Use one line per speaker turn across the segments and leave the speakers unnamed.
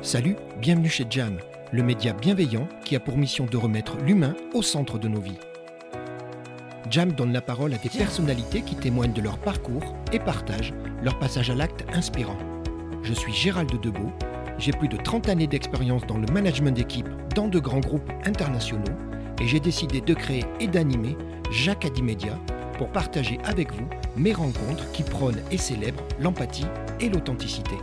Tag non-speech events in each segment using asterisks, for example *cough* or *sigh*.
Salut, bienvenue chez Jam, le média bienveillant qui a pour mission de remettre l'humain au centre de nos vies. Jam donne la parole à des personnalités qui témoignent de leur parcours et partagent leur passage à l'acte inspirant. Je suis Gérald Debeau, j'ai plus de 30 années d'expérience dans le management d'équipe dans de grands groupes internationaux et j'ai décidé de créer et d'animer Jacques Média pour partager avec vous mes rencontres qui prônent et célèbrent l'empathie et l'authenticité.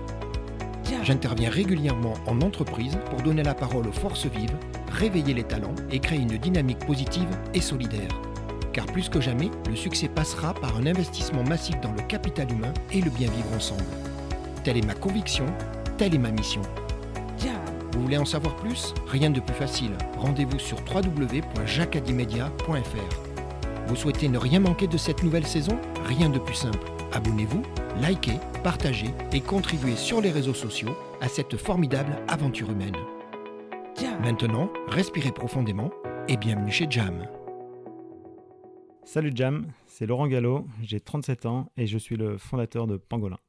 J'interviens régulièrement en entreprise pour donner la parole aux forces vives, réveiller les talents et créer une dynamique positive et solidaire. Car plus que jamais, le succès passera par un investissement massif dans le capital humain et le bien vivre ensemble. Telle est ma conviction, telle est ma mission. Vous voulez en savoir plus? Rien de plus facile. Rendez-vous sur www.jacadimedia.fr. Vous souhaitez ne rien manquer de cette nouvelle saison? Rien de plus simple. Abonnez-vous, likez, partagez et contribuez sur les réseaux sociaux à cette formidable aventure humaine. Maintenant, respirez profondément et bienvenue chez Jam.
Salut Jam, c'est Laurent Gallo, j'ai 37 ans et je suis le fondateur de Pangolin.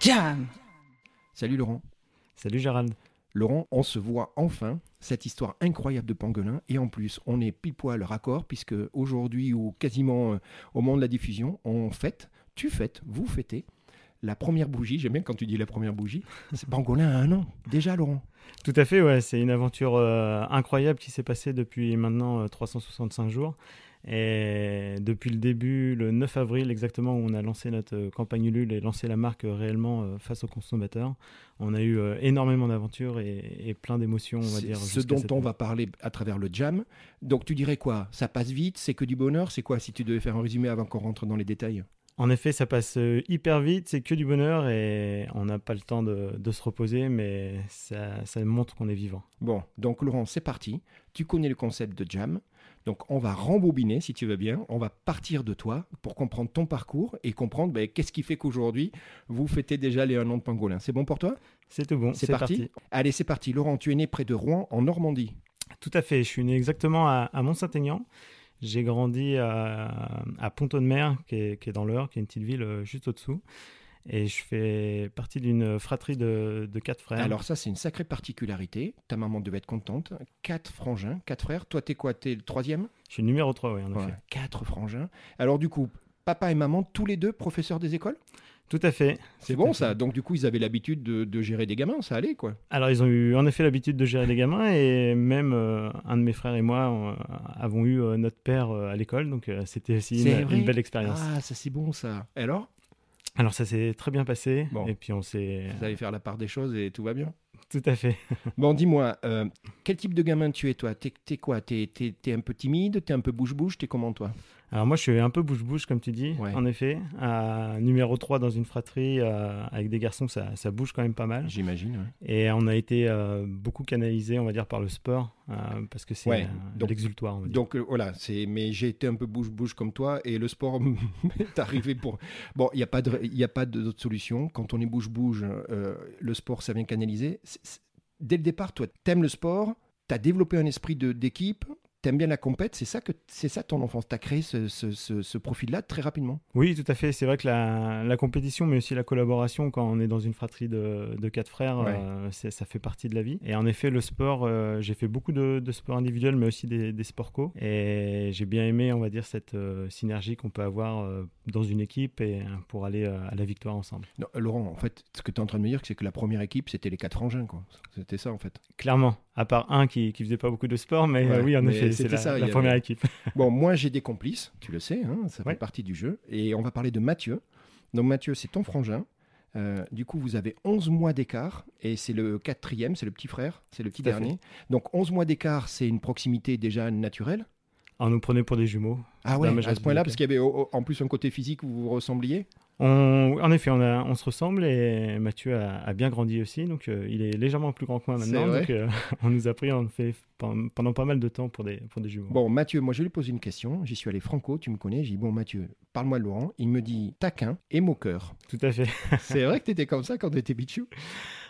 Jam Salut Laurent.
Salut Gérald.
Laurent, on se voit enfin, cette histoire incroyable de Pangolin, et en plus, on est pile poil raccord, puisque aujourd'hui, ou quasiment euh, au moment de la diffusion, on fête, tu fêtes, vous fêtez, la première bougie, j'aime bien quand tu dis la première bougie, c'est Pangolin à un an, déjà Laurent.
Tout à fait, ouais, c'est une aventure euh, incroyable qui s'est passée depuis maintenant 365 euh, jours. Et depuis le début, le 9 avril exactement, où on a lancé notre euh, campagne Ulule et lancé la marque réellement face aux consommateurs, on a eu énormément d'aventures et, plein d'émotions, on va dire.
Ce dont on va parler à travers le jam. Donc tu dirais quoi? Ça passe vite? C'est que du bonheur? C'est quoi si tu devais faire un résumé avant qu'on rentre dans les détails?
En effet, ça passe hyper vite, c'est que du bonheur et on n'a pas le temps de, se reposer, mais ça, ça montre qu'on est vivant.
Bon, donc Laurent, c'est parti. Tu connais le concept de Jam. Donc on va rembobiner, si tu veux bien, on va partir de toi pour comprendre ton parcours et comprendre ben, qu'est-ce qui fait qu'aujourd'hui, vous fêtez déjà les un an de pangolin. C'est bon pour toi?
C'est tout bon, c'est parti.
Allez, c'est parti. Laurent, tu es né près de Rouen, en Normandie.
Tout à fait, je suis né exactement à, Mont-Saint-Aignan. J'ai grandi à, à Ponton-de-Mer, qui est, qui est dans l'Eure, qui est une petite ville euh, juste au-dessous. Et je fais partie d'une fratrie de, quatre frères.
Alors ça, c'est une sacrée particularité. Ta maman devait être contente. Quatre frangins, quatre frères. Toi, t'es quoi? T'es le troisième?
Je suis le numéro 3, oui, en effet.
Quatre frangins. Alors du coup, papa et maman, tous les deux professeurs des écoles?
Tout à fait.
C'est bon ça. Donc du coup, ils avaient l'habitude de, gérer des gamins, ça allait quoi.
Alors ils ont eu en effet l'habitude de gérer des gamins et même euh, un de mes frères et moi avons eu euh, notre père euh, à l'école, donc c'était aussi une, une, belle expérience.
Ah, ça c'est bon ça. Et alors?
Alors ça s'est très bien passé. Et puis on s'est.
Vous allez faire la part des choses et tout va bien.
Tout à fait. *laughs*
bon, dis-moi, euh, quel type de gamin tu es toi? T'es es quoi? T'es es, un peu timide? T'es un peu bouche-bouche? T'es comment toi?
Alors moi, je suis un peu bouche-bouche, comme tu dis, en effet. numéro 3 dans une fratrie, euh, avec des garçons, ça, ça, bouge quand même pas mal.
J'imagine.
Et on a été euh, beaucoup canalisé, on va dire, par le sport, euh, parce que c'est l'exultoire.
Donc voilà, mais j'ai été un peu bouche-bouche comme toi, et le sport *laughs* m'est arrivé pour... Bon, il n'y a pas d'autre solution. Quand on est bouche-bouche, le sport, ça vient canaliser. Dès le départ, toi, t'aimes le sport, tu as développé un esprit d'équipe, t'aimes bien la compète, c'est ça que c'est ça ton enfance. T'as créé ce, ce, profil-là très rapidement.
Oui, tout à fait. C'est vrai que la, la, compétition, mais aussi la collaboration, quand on est dans une fratrie de, de quatre frères, euh, ça fait partie de la vie. Et en effet, le sport, euh, j'ai fait beaucoup de, de sports individuels, mais aussi des, des sports co. Et j'ai bien aimé, on va dire, cette euh, synergie qu'on peut avoir dans une équipe et pour aller à la victoire ensemble.
Laurent, en fait, ce que tu es en train de me dire, c'est que la première équipe, c'était les quatre frangins, quoi. C'était ça, en fait.
Clairement, à part un qui, qui faisait pas beaucoup de sport, mais oui, en effet c'était ça, la première équipe. *laughs*
bon, moi j'ai des complices, tu le sais, hein, ça fait partie du jeu. Et on va parler de Mathieu. Donc Mathieu, c'est ton frangin. Euh, du coup, vous avez 11 mois d'écart et c'est le quatrième, c'est le petit frère, c'est le petit dernier. Donc 11 mois d'écart, c'est une proximité déjà naturelle?
On nous prenait pour des jumeaux.
Ah ouais, à ce point-là, parce qu'il y avait en plus un côté physique où vous vous ressembliez
en effet, on, se ressemble et Mathieu a, bien grandi aussi, donc euh, il est légèrement plus grand que moi maintenant. Donc euh, *laughs* on nous a pris en fait pendant, pas mal de temps pour des, pour des jumeaux.
Bon, Mathieu, moi je lui poser une question. J'y suis allé franco, tu me connais. J'ai dit, bon, Mathieu, parle-moi de Laurent. Il me dit taquin et moqueur.
Tout à fait.
C'est vrai *laughs* que tu étais comme ça quand tu étais bichou?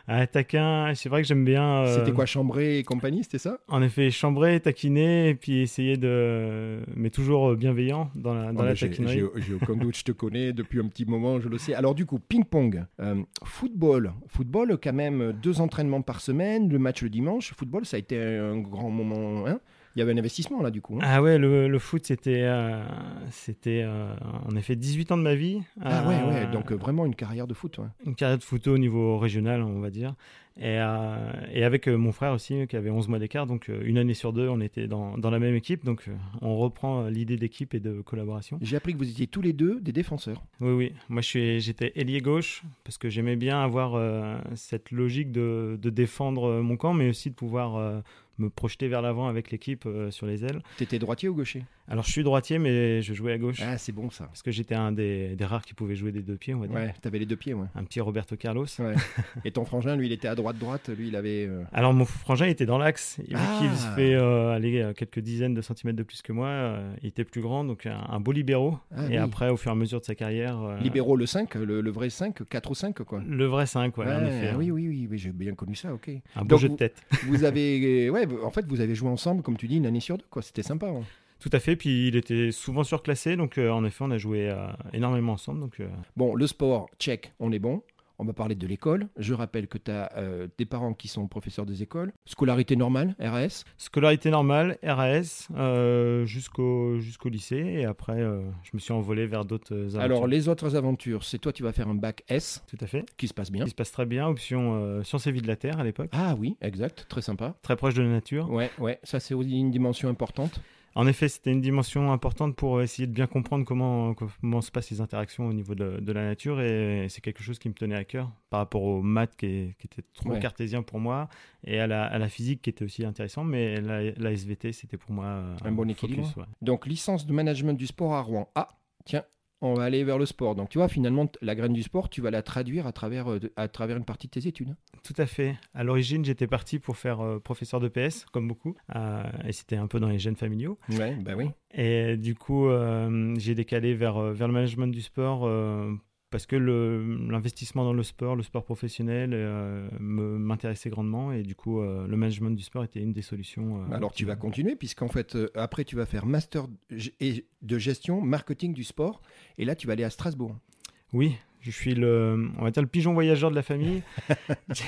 À taquin, c'est vrai que j'aime bien.
C'était quoi, chambrer et compagnie, c'était ça?
En effet, chambrer, taquiner, et puis essayer de. Mais toujours bienveillant dans la, dans oh, la taquinerie.
J'ai aucun doute, je te connais depuis un petit moment, je le sais. Alors, du coup, ping-pong, football. Football, quand même, deux entraînements par semaine, le match le dimanche. Football, ça a été un grand moment. Hein il y avait un investissement là du coup. Hein.
ah ouais, le, le foot c'était euh, c'était euh, en effet 18 ans de ma vie.
Ah ouais, ouais, donc euh, vraiment une carrière de foot.
Une carrière de foot au niveau régional, on va dire. Et, et avec mon frère aussi qui avait 11 mois d'écart, donc une année sur deux on était dans, dans la même équipe, donc on reprend l'idée d'équipe et de collaboration.
J'ai appris que vous étiez tous les deux des défenseurs.
Oui, oui. Moi j'étais ailier gauche parce que j'aimais bien avoir cette logique de, de, défendre mon camp, mais aussi de pouvoir me projeter vers l'avant avec l'équipe euh, sur les ailes.
T'étais droitier ou gaucher?
Alors je suis droitier, mais je jouais à gauche.
Ah, c'est bon ça.
Parce que j'étais un des, rares qui pouvait jouer des deux pieds, on va dire.
Ouais, t'avais les deux pieds, ouais.
Un petit Roberto Carlos.
Ouais. *laughs* Et ton frangin, lui, il était à droite-droite, lui, il avait. Euh,
Alors mon frangin, il était dans l'axe. Vu ah. qu'il fait euh, aller quelques dizaines de centimètres de plus que moi, il était plus grand, donc un, beau libéraux. Ah et après, au fur et à mesure de sa carrière.
Libéraux le 5, le, vrai 5, 4 ou 5, quoi.
Le vrai 5, ouais, en effet.
Oui, oui, oui, j'ai bien connu ça, ok.
Un beau jeu de tête.
Vous avez. *laughs* Ouais, en fait, vous avez joué ensemble, comme tu dis, une année sur deux. Quoi. C'était sympa. Hein.
Tout à fait. Puis il était souvent surclassé, donc euh, en effet, on a joué euh, énormément ensemble. Donc, euh.
Bon, le sport, check, on est bon. On va parler de l'école. Je rappelle que tu as des parents qui sont professeurs des écoles. Scolarité normale, RAS
Scolarité normale, RAS, jusqu'au jusqu'au lycée. Et après, je me suis envolé vers d'autres aventures.
Alors, les autres aventures, c'est toi, tu vas faire un bac S.
Tout à fait.
Qui se passe bien.
Qui se passe très bien. Option sciences et vie de la Terre à l'époque.
Ah oui, exact. Très sympa.
Très proche de la nature.
Ouais, ouais. Ça, c'est aussi une dimension importante.
En effet, c'était une dimension importante pour essayer de bien comprendre comment, comment se passent les interactions au niveau de, la nature et c'est quelque chose qui me tenait à cœur par rapport aux maths qui, était trop cartésien pour moi et à la, physique qui était aussi intéressant, mais la, SVT c'était pour moi
un, bon équilibre. Donc licence de management du sport à Rouen. Ah, tiens, on va aller vers le sport. Donc tu vois, finalement, la graine du sport, tu vas la traduire à travers, euh, à travers une partie de tes études.
Tout à fait. À l'origine, j'étais parti pour faire euh, professeur de PS, comme beaucoup, euh, et c'était un peu dans les gènes familiaux.
Ouais, bah oui.
Et du coup, j'ai décalé vers, vers le management du sport parce que l'investissement dans le sport, le sport professionnel, euh, m'intéressait grandement et du coup, euh, le management du sport était une des solutions.
Euh, Alors, tu vas continuer puisqu'en fait, après, tu vas faire master de gestion, marketing du sport et là, tu vas aller à Strasbourg.
Oui, je suis le, on va dire le pigeon voyageur de la famille.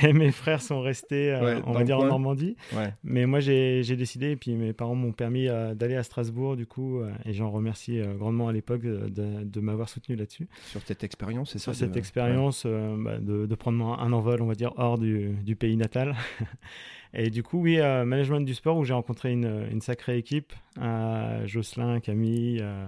*laughs* mes frères sont restés, euh, on va dire en Normandie. Mais moi, j'ai décidé, et puis mes parents m'ont permis euh, d'aller à Strasbourg, du coup, euh, et j'en remercie grandement à l'époque de, m'avoir soutenu là-dessus.
Sur cette expérience, c'est ça
Sur cette expérience, bah, de, prendre un envol, on va dire, hors du, du pays natal. *laughs* Et du coup, oui, management du sport où j'ai rencontré une, une, sacrée équipe. Euh, Jocelyn, Camille, euh,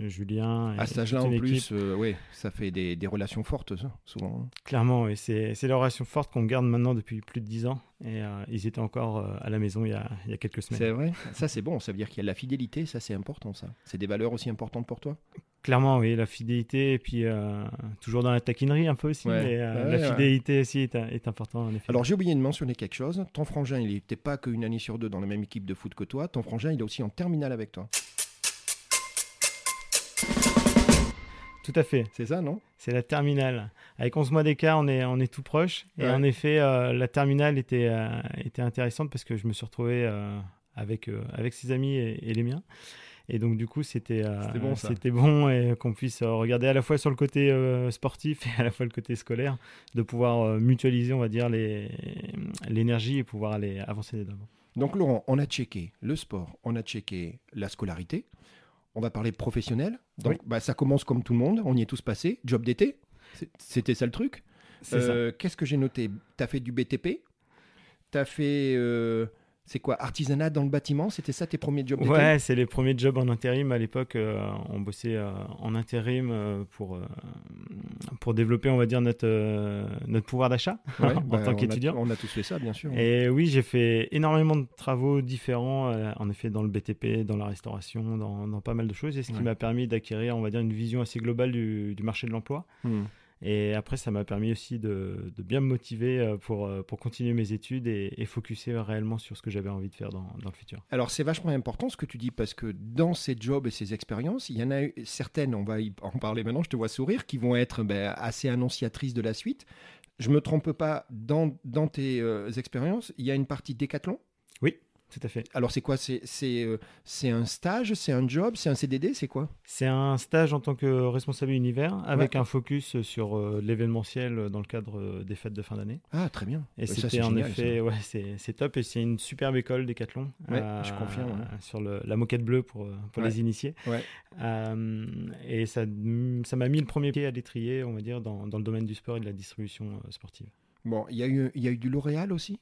Julien.
À cet âge-là, en plus, oui, ça fait des, des relations fortes, ça, souvent.
Clairement, oui. C'est des relations fortes qu'on garde maintenant depuis plus de dix ans. Et ils étaient encore à la maison il y a, il y a quelques semaines.
C'est vrai Ça, c'est bon. Ça veut dire qu'il y a de la fidélité. Ça, c'est important, ça. C'est des valeurs aussi importantes pour toi?
Clairement, oui, la fidélité, et puis euh, toujours dans la taquinerie un peu aussi, mais euh, la fidélité aussi est, est importante en effet.
Alors j'ai oublié de mentionner quelque chose. Ton frangin, il n'était pas qu'une année sur deux dans la même équipe de foot que toi. Ton frangin, il est aussi en terminale avec toi.
Tout à fait.
C'est ça, non?
C'est la terminale. Avec 11 mois d'écart, on est, on est tout proche. Et en effet, euh, la terminale était, était intéressante parce que je me suis retrouvé avec, avec ses amis et les miens. Et donc, du coup, c'était
euh,
c'était bon, et qu'on puisse euh, regarder à la fois sur le côté euh, sportif et *laughs* à la fois le côté scolaire, de pouvoir mutualiser, on va dire, l'énergie et pouvoir aller avancer d'avant.
Donc, Laurent, on a checké le sport, on a checké la scolarité, on va parler professionnel. Donc, bah, ça commence comme tout le monde, on y est tous passés. Job d'été, c'était ça le truc. Qu'est-ce que j'ai noté? Tu as fait du BTP Tu as fait c'est quoi Artisanat dans le bâtiment? C'était ça tes premiers jobs
Ouais, c'est les premiers jobs en intérim. À l'époque, euh, on bossait euh, en intérim euh, pour, pour développer, on va dire, notre, notre pouvoir d'achat *laughs* en bah, tant qu'étudiant.
On a tous fait ça, bien sûr.
Et oui, j'ai fait énormément de travaux différents, en effet, dans le BTP, dans la restauration, dans, dans pas mal de choses. Et ce qui m'a permis d'acquérir, on va dire, une vision assez globale du, du marché de l'emploi. Hmm. Et après, ça m'a permis aussi de, bien me motiver euh, pour, euh, pour continuer mes études et, et focuser réellement sur ce que j'avais envie de faire dans, dans le futur.
Alors, c'est vachement important ce que tu dis parce que dans ces jobs et ces expériences, il y en a certaines, on va en parler maintenant, je te vois sourire, qui vont être ben, assez annonciatrices de la suite. je me trompe pas, dans, dans tes euh, expériences, il y a une partie décathlon?
Oui, tout à fait.
Alors c'est quoi? C'est euh, c'est un stage, c'est un job, c'est un CDD, c'est quoi?
C'est un stage en tant que responsable univers avec un focus sur euh, l'événementiel dans le cadre euh, des fêtes de fin d'année.
Ah, très bien.
Et
ça,
c'était
c'est
en
génial,
effet, ouais, c'est top et c'est une superbe école Décathlon.
Ouais, je confirme, ouais.
Sur le- la moquette bleue pour, pour
Ouais.
les initiés. Et ça ça m'a mis le premier pied à l'étrier, on va dire, dans, dans le domaine du sport et de la distribution sportive.
Bon, il y a eu il y a eu du L'Oréal aussi?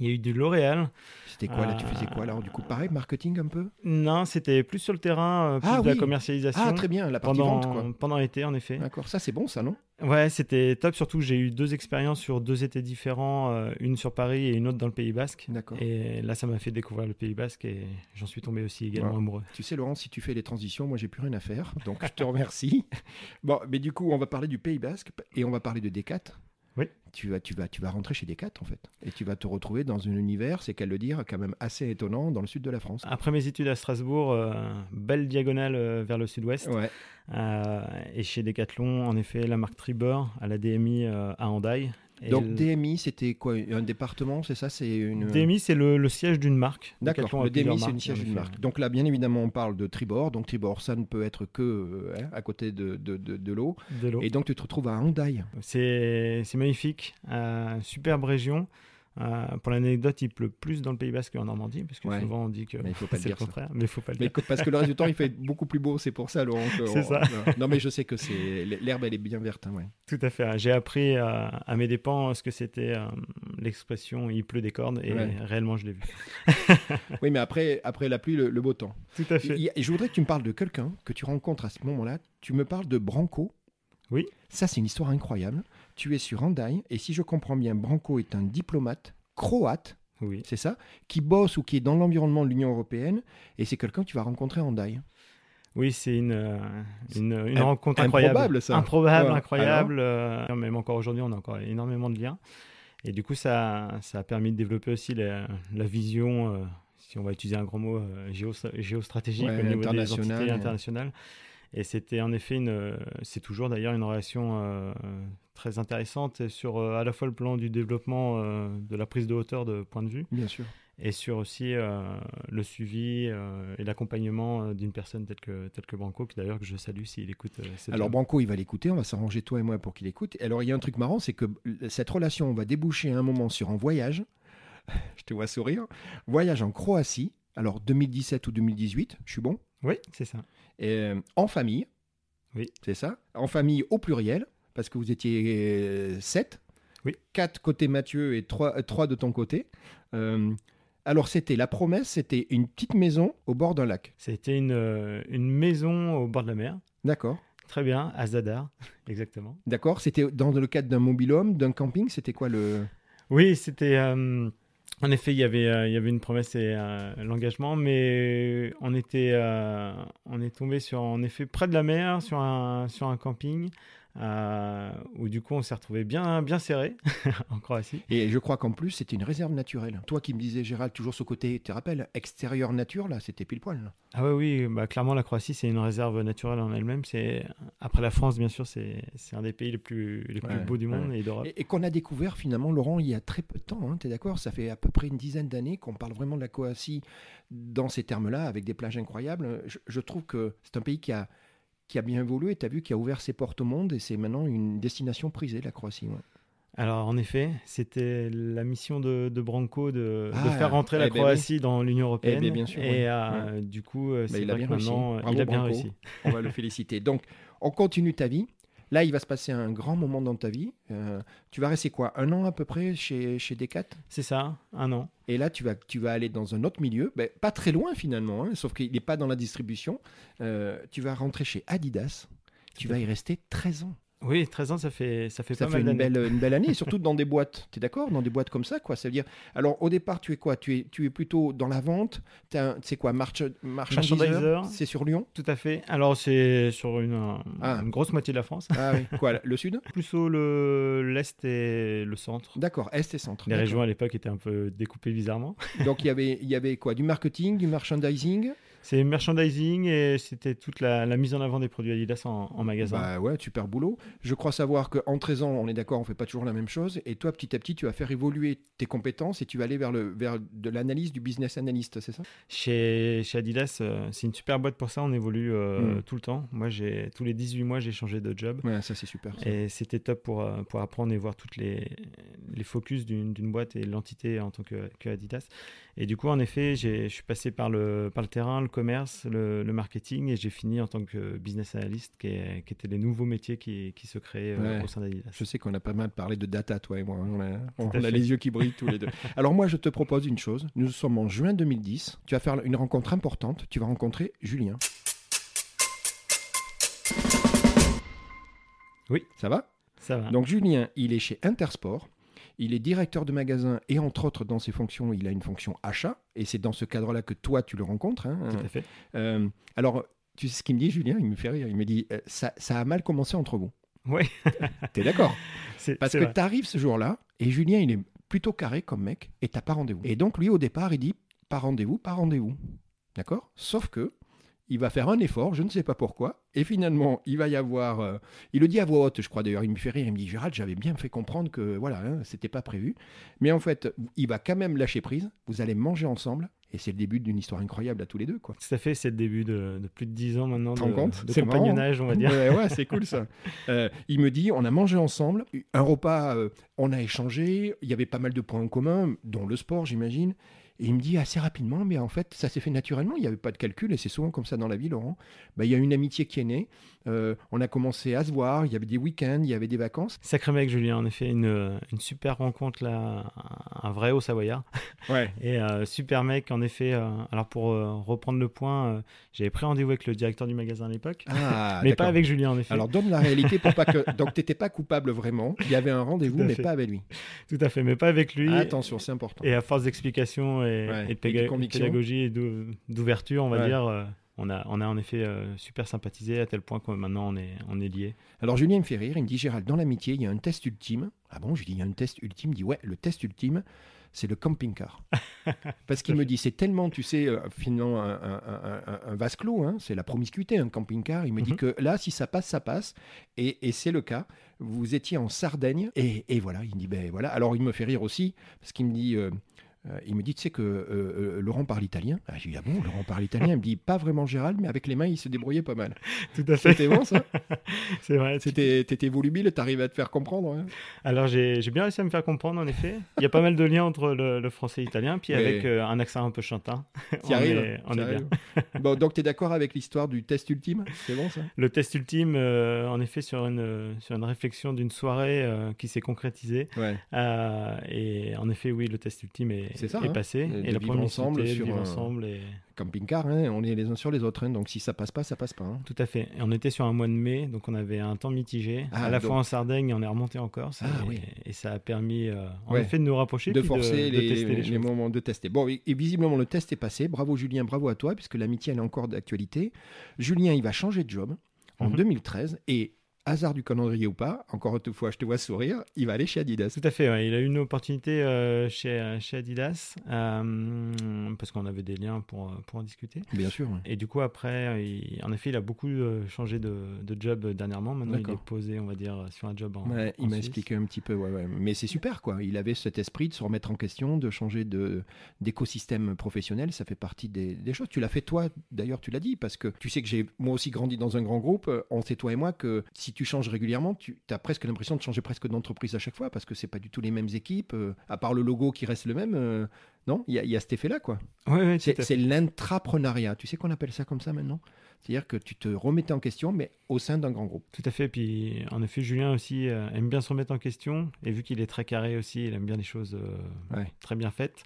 Il y a eu du L'Oréal.
C'était quoi là Tu faisais quoi alors Du coup, pareil, marketing un peu?
Non, c'était plus sur le terrain, euh, plus
Ah
de la commercialisation.
Ah, très bien, la partie
pendant,
vente quoi.
pendant l'été, en effet.
D'accord, ça c'est bon ça, non?
Ouais, c'était top. Surtout, j'ai eu deux expériences sur deux étés différents, euh, une sur Paris et une autre dans le Pays Basque.
D'accord.
Et là, ça m'a fait découvrir le Pays Basque et j'en suis tombé aussi également
Ouais.
amoureux.
Tu sais, Laurent, si tu fais les transitions, moi, j'ai plus rien à faire. Donc, je te remercie. *laughs* Bon, mais du coup, on va parler du Pays Basque et on va parler de Decat.
Oui.
Tu vas, tu, vas, tu vas rentrer chez Decat, en fait. Et tu vas te retrouver dans un univers, c'est qu'à le dire, quand même assez étonnant dans le sud de la France.
Après mes études à Strasbourg, euh, belle diagonale euh, vers le sud-ouest.
Ouais.
Euh, et chez Decathlon, en effet, la marque Tribord à la DMI à Hendaye. Et
Donc,
le-
DMI, c'était quoi Un département, c'est ça C'est une.
DMI, c'est le, le siège d'une marque.
D'accord, le DMI, c'est
marques,
siège d'une marque. Donc là, bien évidemment, on parle de Tribord. Donc, Tribord, ça ne peut être que euh, hein, à côté de, de, de, de l'eau. Et donc, tu te retrouves à Hendaye.
C'est c'est magnifique, euh, superbe région. Euh, pour l'anecdote, il pleut plus dans le Pays Basque qu'en Normandie, parce que
Ouais.
souvent on dit que
Mais il faut pas *laughs* le
c'est le contraire, mais il faut pas le
Mais
dire.
parce que le reste du temps, il *laughs* fait beaucoup plus beau, c'est pour ça, Laurent. que on-
ça.
Non, mais je sais que c'est l'herbe, elle est bien verte. hein, ouais.
Tout à fait. J'ai appris euh, à mes dépens ce que c'était euh, l'expression il pleut des cordes, et
Ouais.
réellement je l'ai vu. *laughs*
Oui, mais après, après la pluie, le, le beau temps.
Tout à
Et je voudrais que tu me parles de quelqu'un que tu rencontres à ce moment-là. Tu me parles de Branco.
Oui.
Ça, c'est une histoire incroyable. Tu es sur Hendaye, et si je comprends bien, Branco est un diplomate croate,
Oui.
c'est ça, qui bosse ou qui est dans l'environnement de l'Union européenne, et c'est quelqu'un que tu vas rencontrer à.
Oui, c'est une, euh, une, rencontre incroyable.
improbable, ça.
Improbable,
Ouais.
incroyable. euh, même encore aujourd'hui, on a encore énormément de liens. Et du coup, ça, ça a permis de développer aussi la, la vision, euh, si on va utiliser un grand mot, euh, géo- géostratégique
Ouais,
au niveau des entités
ouais.
Et c'était en effet une, euh, c'est toujours d'ailleurs une relation euh, très intéressante sur euh, à la fois le plan du développement de la prise de hauteur de point de vue
Bien sûr.
et sur aussi le suivi et l'accompagnement d'une personne telle que, telle que Branco, qui d'ailleurs que je salue s'il écoute
Alors. Branco, il va l'écouter, on va s'arranger toi et moi pour qu'il écoute. Alors il y a un truc marrant, c'est que cette relation va déboucher à un moment sur un voyage. *laughs* Je te vois sourire. Voyage en Croatie. Alors 2017 ou 2018, je suis bon.
Oui, c'est ça.
Et, euh, en famille.
Oui.
C'est ça. En famille au pluriel, parce que vous étiez 7.
Oui.
4 côté Mathieu et 3, de ton côté. Euh, alors c'était la promesse, c'était une petite maison au bord d'un lac.
C'était une, euh, une maison au bord de la mer.
D'accord.
Très bien, à Zadar, *laughs* exactement.
D'accord. C'était dans le cadre d'un mobilhome, d'un camping. C'était quoi le...
Oui, c'était. euh, en effet, il y avait, euh, il y avait une promesse et euh, l'engagement, mais on était, euh, on est tombé sur, en effet, près de la mer, sur un, sur un camping, euh, où du coup, on s'est retrouvé bien, bien serré *laughs* en Croatie.
Et je crois qu'en plus, c'était une réserve naturelle. Toi qui me disais, Gérald, toujours ce côté, tu te rappelles, extérieur nature, là, c'était pile poil. là.
Ah oui, oui, bah, clairement, la Croatie, c'est une réserve naturelle en elle-même. C'est après la France, bien sûr, c'est un des pays les plus, les plus
Ouais,
beaux du monde
ouais.
et d'Europe.
Et, et qu'on a découvert finalement, Laurent, il y a très peu de temps, tu es d'accord Ça fait à peu près une dizaine d'années qu'on parle vraiment de la Croatie dans ces termes-là, avec des plages incroyables. Je, je trouve que c'est un pays qui a, qui a bien évolué, tu as vu, qui a ouvert ses portes au monde, et c'est maintenant une destination prisée, la Croatie. ouais.
Alors, en effet, c'était la mission de, de Branco de, de
Ah,
faire rentrer
eh
la
ben
Croatie dans l'Union européenne.
Eh ben, bien sûr,
et
oui.
euh, du coup, euh, c'est
il a bien réussi.
euh,
Bravo,
il a bien
Branco.
réussi.
On va le féliciter. Donc, on continue ta vie. Là, il va se passer un grand moment dans ta vie. Euh, tu vas rester quoi Un an à peu près chez, chez Decat?
C'est ça, un an.
Et là, tu vas, tu vas aller dans un autre milieu, ben, pas très loin finalement, hein, sauf qu'il n'est pas dans la distribution. Euh, tu vas rentrer chez Adidas. Tu vas y rester 13 ans.
Oui, 13 ans, ça fait, ça fait
Ça
pas
fait
mal
une belle, une belle année, *laughs* surtout dans des boîtes. Tu es d'accord? Dans des boîtes comme ça, quoi. Ça veut dire. Alors, au départ, tu es quoi? Tu es, tu es plutôt dans la vente. Un- C'est quoi? March,
Merchandiser.
C'est sur Lyon?
Tout à fait. Alors, c'est sur une,
Ah.
une grosse moitié de la France.
Ah oui. Quoi Le sud? *laughs*
Plutôt le- l'Est et le centre.
D'accord, Est et Centre.
Les régions à l'époque étaient un peu découpées bizarrement.
Donc, il y avait, il y avait quoi? Du marketing, du merchandising?
C'est merchandising et c'était toute la, mise en avant des produits Adidas en, magasin.
Bah ouais, super boulot. Je crois savoir qu'en 13 ans, on est d'accord, on fait pas toujours la même chose. Et toi, petit à petit, tu vas faire évoluer tes compétences et tu vas aller vers, le, vers de l'analyse du business analyst, c'est ça?
Chez, chez Adidas, euh, c'est une super boîte pour ça. On évolue euh, hmm. tout le temps. Moi, j'ai tous les 18 mois, j'ai changé de job.
Ouais, ça c'est super.
Et c'était top pour, euh, pour apprendre et voir toutes les, les focus d'une boîte et l'entité en tant que, que Adidas. Et du coup, en effet, je suis passé par le, par le terrain, le commerce, le, marketing, et j'ai fini en tant que business analyst, qui, qui étaient les nouveaux métiers qui, qui se créaient euh, au sein d'Adidas.
Je sais qu'on a pas mal parlé de data, toi et moi. Hein. On a, les yeux qui brillent tous les deux. *laughs* Alors moi, je te propose une chose. Nous sommes en juin 2010. Tu vas faire une rencontre importante. Tu vas rencontrer Julien.
Oui.
Ça va?
Ça va.
Donc Julien, il est chez Intersport. Il est directeur de magasin et entre autres dans ses fonctions, il a une fonction achat. Et c'est dans ce cadre-là que toi, tu le rencontres. Hein.
Tout à fait.
Euh, alors, tu sais ce qu'il me dit, Julien? Il me fait rire. Il me dit, euh, ça, ça a mal commencé entre vous.
Oui.
T'es d'accord? *laughs* Parce que tu arrives ce jour-là et Julien, il est plutôt carré comme mec et t'as pas rendez-vous. Et donc, lui, au départ, il dit, pas rendez-vous, pas rendez-vous. D'accord? Sauf que il va faire un effort, je ne sais pas pourquoi, et finalement, il va y avoir. Euh, il le dit à voix haute, je crois d'ailleurs, il me fait rire, il me dit Gérald, j'avais bien fait comprendre que voilà, hein, c'était pas prévu. Mais en fait, il va quand même lâcher prise, vous allez manger ensemble, et c'est le début d'une histoire incroyable à tous les deux. Quoi.
Tout à fait, c'est le début de, plus de 10 ans maintenant de,
compte?
de compagnonnage, on va dire.
Ouais, c'est *laughs* cool ça. Euh, il me dit, on a mangé ensemble, un repas, euh, on a échangé, il y avait pas mal de points en commun, dont le sport, j'imagine. Et il me dit assez rapidement, mais en fait, ça s'est fait naturellement, il n'y avait pas de calcul, et c'est souvent comme ça dans la vie, Laurent. Bah, il y a une amitié qui est née, euh, on a commencé à se voir, il y avait des week-ends, il y avait des vacances.
Sacré mec, Julien, en effet, une, une super rencontre là, un vrai haut savoyard.
Ouais. *laughs*
Et euh, super mec, en effet. Euh, alors pour reprendre le point, j'avais pris rendez-vous avec le directeur du magasin à l'époque,
ah, *laughs*
mais pas avec Julien, en effet.
Alors donne la réalité pour pas que. Donc t'étais pas coupable vraiment, il y avait un *laughs* rendez-vous, mais pas avec lui.
Tout à fait, mais pas avec lui.
attention, c'est important.
Et à force d'explications et, et, de pédagogie et d'ouverture, on va dire on a, on a en effet euh, super sympathisé à tel point que maintenant on est, on est liés.
Alors Julien me fait rire, il me dit Gérald, dans l'amitié, il y a un test ultime. Ah bon, je lui dis, il y a un test ultime. Il dit, ouais, le test ultime, c'est le camping-car. *laughs* Parce qu'il me dit, c'est tellement, tu sais, euh, finalement, un, vase clos, hein, c'est la promiscuité, un camping-car. Il me dit mhm. que là, si ça passe, ça passe. Et, et c'est le cas. Vous étiez en Sardaigne, et, et, voilà, il me dit, ben voilà. Alors il me fait rire aussi, parce qu'il me dit, euh, euh, il me dit, tu sais que euh, euh, Laurent parle italien. Ah, j'ai dit, ah bon, Laurent parle italien? Il me dit, pas vraiment Gérald, mais avec les mains, il se débrouillait pas mal. *laughs*
Tout à fait.
C'était bon, ça? *laughs*
C'est vrai.
T'étais volubile, t'arrivais à te faire comprendre hein?
Alors, j'ai bien réussi à me faire comprendre, en effet. Il y a pas mal de liens entre le, français et l'italien, puis avec un accent un peu chantin.
Qui *laughs* arrive. on est bien. bon, donc, tu es d'accord avec l'histoire du test ultime? C'est bon, ça?
Le test ultime, en effet, sur une, sur une réflexion d'une soirée qui s'est concrétisée.
Ouais.
et en effet, oui, le test ultime est
c'est ça,
est hein. passé.
Et, la première ensemble sur
vivre ensemble et
camping-car, hein, on est les uns sur les autres. Hein, donc si ça passe pas, ça passe pas.
Tout à fait. Et on était sur un mois de mai, donc on avait un temps mitigé. Ah, à la fois en Sardaigne, et on est remonté en Corse. Ah, et, ça a permis, euh, en effet, de nous rapprocher,
de forcer les, moments de tester. Bon, et, visiblement le test est passé. Bravo Julien, bravo à toi, puisque l'amitié elle est encore d'actualité. Julien, il va changer de job en 2013 mhm. et hasard du calendrier ou pas, encore une fois, je te vois sourire, il va aller chez Adidas.
Tout à fait, il a eu une opportunité euh, chez, chez Adidas, euh, parce qu'on avait des liens pour, pour en discuter.
Bien sûr.
Et du coup, après, en effet, il a beaucoup euh, changé de, de job dernièrement. Maintenant, il est posé, on va dire, sur un job en.
Ouais, il m'a expliqué un petit peu, ouais, ouais. mais c'est super, quoi. Il avait cet esprit de se remettre en question, de changer d'écosystème professionnel, ça fait partie des, des choses. Tu l'as fait toi, d'ailleurs, tu l'as dit, parce que tu sais que j'ai moi aussi grandi dans un grand groupe. On sait, toi et moi, que si tu changes régulièrement, tu as presque l'impression de changer presque d'entreprise à chaque fois parce que c'est pas du tout les mêmes équipes, euh, à part le logo qui reste le même. Euh, non, il y, a cet effet-là, quoi. c'est l'intrapreneuriat. Tu sais qu'on appelle ça comme ça maintenant? C'est-à-dire que tu te remettais en question, mais au sein d'un grand groupe.
Tout à fait. Puis, en effet, Julien aussi euh, aime bien se remettre en question. Et vu qu'il est très carré aussi, il aime bien les choses très bien faites.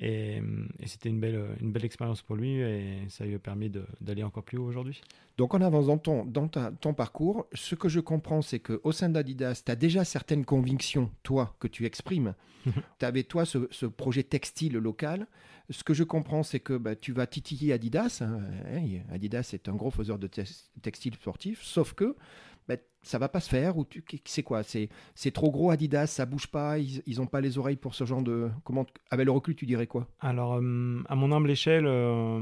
Et, c'était une belle, une belle expérience pour lui et ça lui a permis d'aller encore plus haut aujourd'hui.
Donc en avance dans ton, dans ton parcours, ce que je comprends, c'est qu'au sein d'Adidas, tu as déjà certaines convictions, toi, que tu exprimes. *laughs* tu avais, toi, ce, projet textile local. Ce que je comprends, c'est que bah, tu vas titiller Adidas. Hein. Adidas est un gros faiseur de textile sportif, sauf que bah, ça va pas se faire ou tu- c'est quoi C'est c'est trop gros Adidas, ça bouge pas, ils, ils ont pas les oreilles pour ce genre de comment avec le recul tu dirais quoi?
Alors, euh, à mon humble échelle, euh,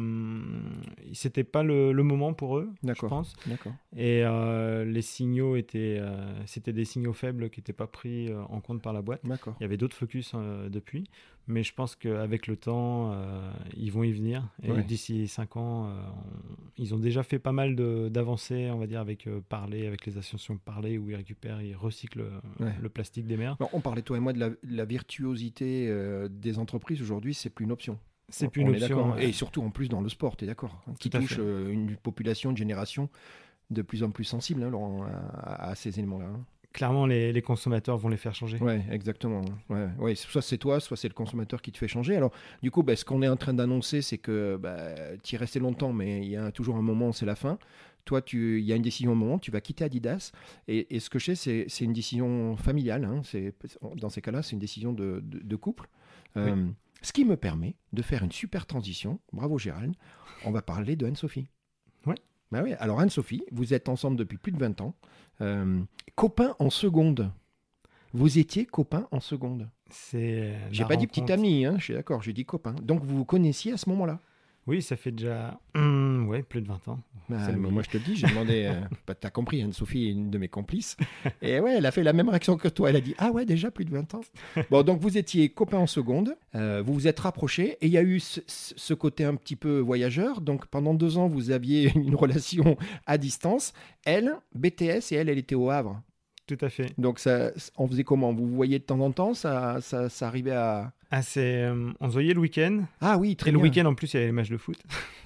c'était pas le, le moment pour eux, je pense.
D'accord.
Et euh, les signaux étaient, euh, c'était des signaux faibles qui n'étaient pas pris en compte par la boîte.
D'accord.
Il y avait d'autres focus depuis, mais je pense qu'avec le temps, ils vont y venir. Et
Ouais.
d'ici 5 ans, on- ils ont déjà fait pas mal d'avancées, on va dire, avec Parler, avec les associations Parler, où ils récupèrent, ils recyclent euh,
Ouais.
le plastique des mers.
On parlait toi et moi de la, la virtuosité euh, des entreprises aujourd'hui, c'est plus une option.
C'est
On-
plus une
on
option. ouais.
Et surtout en plus dans le sport, tu es d'accord hein, Qui touche euh, une population, une génération de plus en plus sensible hein, Laurent, à, à ces éléments-là. hein.
Clairement, les, les consommateurs vont les faire changer.
Ouais, exactement. Ouais, ouais. Soit c'est toi, soit c'est le consommateur qui te fait changer. Alors, du coup, bah, ce qu'on est en train d'annoncer, c'est que bah, tu y restais longtemps, mais il y a toujours un moment, c'est la fin. Toi, tu- il y a une décision au moment, tu vas quitter Adidas. Et, et ce que je sais, c'est, c'est une décision familiale. hein. C'est, dans ces cas-là, c'est une décision de, de- de couple. Euh, Ce qui me permet de faire une super transition. Bravo Gérald. On va parler de Anne-Sophie.
Ouais.
Bah oui. Alors Anne-Sophie, vous êtes ensemble depuis plus de 20 ans. Euh, copains en seconde. Vous étiez copains en seconde.
C'est. euh,
J'ai pas dit petit ami, hein, je suis d'accord, j'ai dit copain. Donc vous vous connaissiez à ce moment-là
Oui, ça fait déjà hum, ouais, plus de 20 ans.
Bah. Moi je te le dis, j'ai demandé, *laughs* euh, bah, t'as compris, Anne-Sophie est une de mes complices. Et ouais, elle a fait la même réaction que toi, elle a dit Ah ouais, déjà plus de 20 ans. *laughs* Bon, donc vous étiez copains en seconde, euh, vous vous êtes rapprochés, et il y a eu ce- ce côté un petit peu voyageur. Donc pendant deux ans, vous aviez *laughs* une relation à distance. Elle, BTS, et elle, elle était au Havre.
Tout à fait.
Donc ça, on faisait comment? Vous vous voyez de temps en temps ça, ça, ça arrivait à.
Ah, c'est, euh, on se voyait le week-end.
Ah oui, très
Et le week-end, en plus, il y avait les matchs de foot.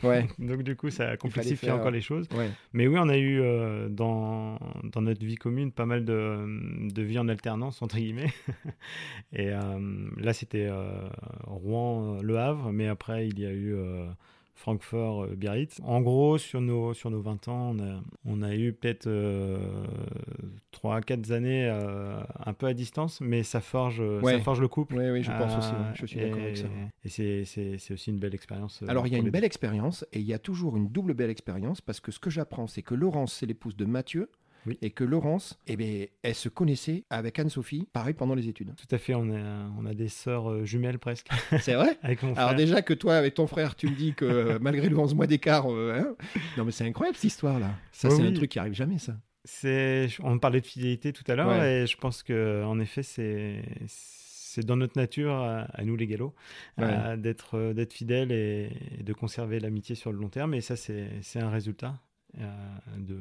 Ouais, *laughs*
Donc, du coup, ça a complexifié
faire-
encore les choses.
ouais.
Mais oui, on a eu euh, dans, dans notre vie commune pas mal de, de vie en alternance, entre guillemets. *laughs* Et euh, là, c'était euh, Rouen, euh, Le Havre, mais après, il y a eu Francfort, euh, Biarritz. En gros, sur nos, sur nos 20 ans, on a, on a eu peut-être 3-4 années euh, un peu à distance, mais ça forge,
Ouais.
ça forge le couple.
Oui, oui, je pense aussi.
Euh,
Je suis d'accord avec ça.
Et c'est- c'est c'est aussi une belle expérience. euh,
Alors, il y a une belle expérience et il y a toujours une double belle expérience parce que ce que j'apprends, c'est que Laurence, c'est l'épouse de Mathieu
Oui.
et que Laurence, eh bien, elle se connaissait avec Anne-Sophie, pareil pendant les études.
Tout à fait, on a, on a des sœurs euh, jumelles presque *laughs*
C'est vrai *laughs*
avec mon
Alors déjà que toi, avec ton frère, tu me dis que euh, *laughs* malgré le 11 mois d'écart, euh, hein, non mais c'est incroyable cette histoire-là. Ça,
Oui,
c'est un
oui.
truc qui arrive jamais, ça.
C'est, on parlait de fidélité tout à l'heure
Ouais.
et je pense que en effet c'est c'est dans notre nature à, nous les
Ouais.
à- d'être d'être fidèles et, et de conserver l'amitié sur le long terme et ça c'est c'est un résultat euh, de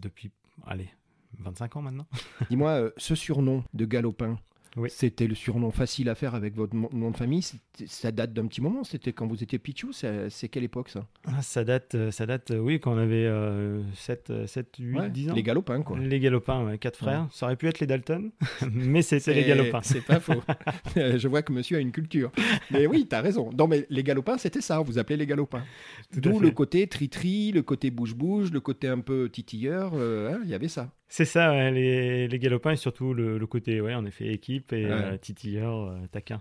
depuis allez 25 ans maintenant.
Dis-moi, euh, ce surnom de Galopin,
Oui.
c'était le surnom facile à faire avec votre nom de famille. Ça date d'un petit moment. C'était quand vous étiez Pichou. C'est quelle époque ça?
Ah, ça date euh, ça date euh, oui quand on avait euh, 7 7 8
Ouais,
10 ans.
Les Galopins, quoi.
Les galopins, ouais, quatre frères. Ça aurait pu être les Dalton, *laughs* mais c'était les galopins.
C'est pas faux. *laughs* Je vois que monsieur a une culture. Mais oui, t'as raison. Non, mais les galopins, c'était ça. Vous appelait les galopins. D'où le côté tri-tri, le côté bouge-bouge, le côté un peu titilleur. euh, hein, Il y avait ça.
C'est ça, ouais, les, les galopins et surtout le, le côté, ouais, en effet, équipe et
Ouais.
euh, titilleur, euh, taquin.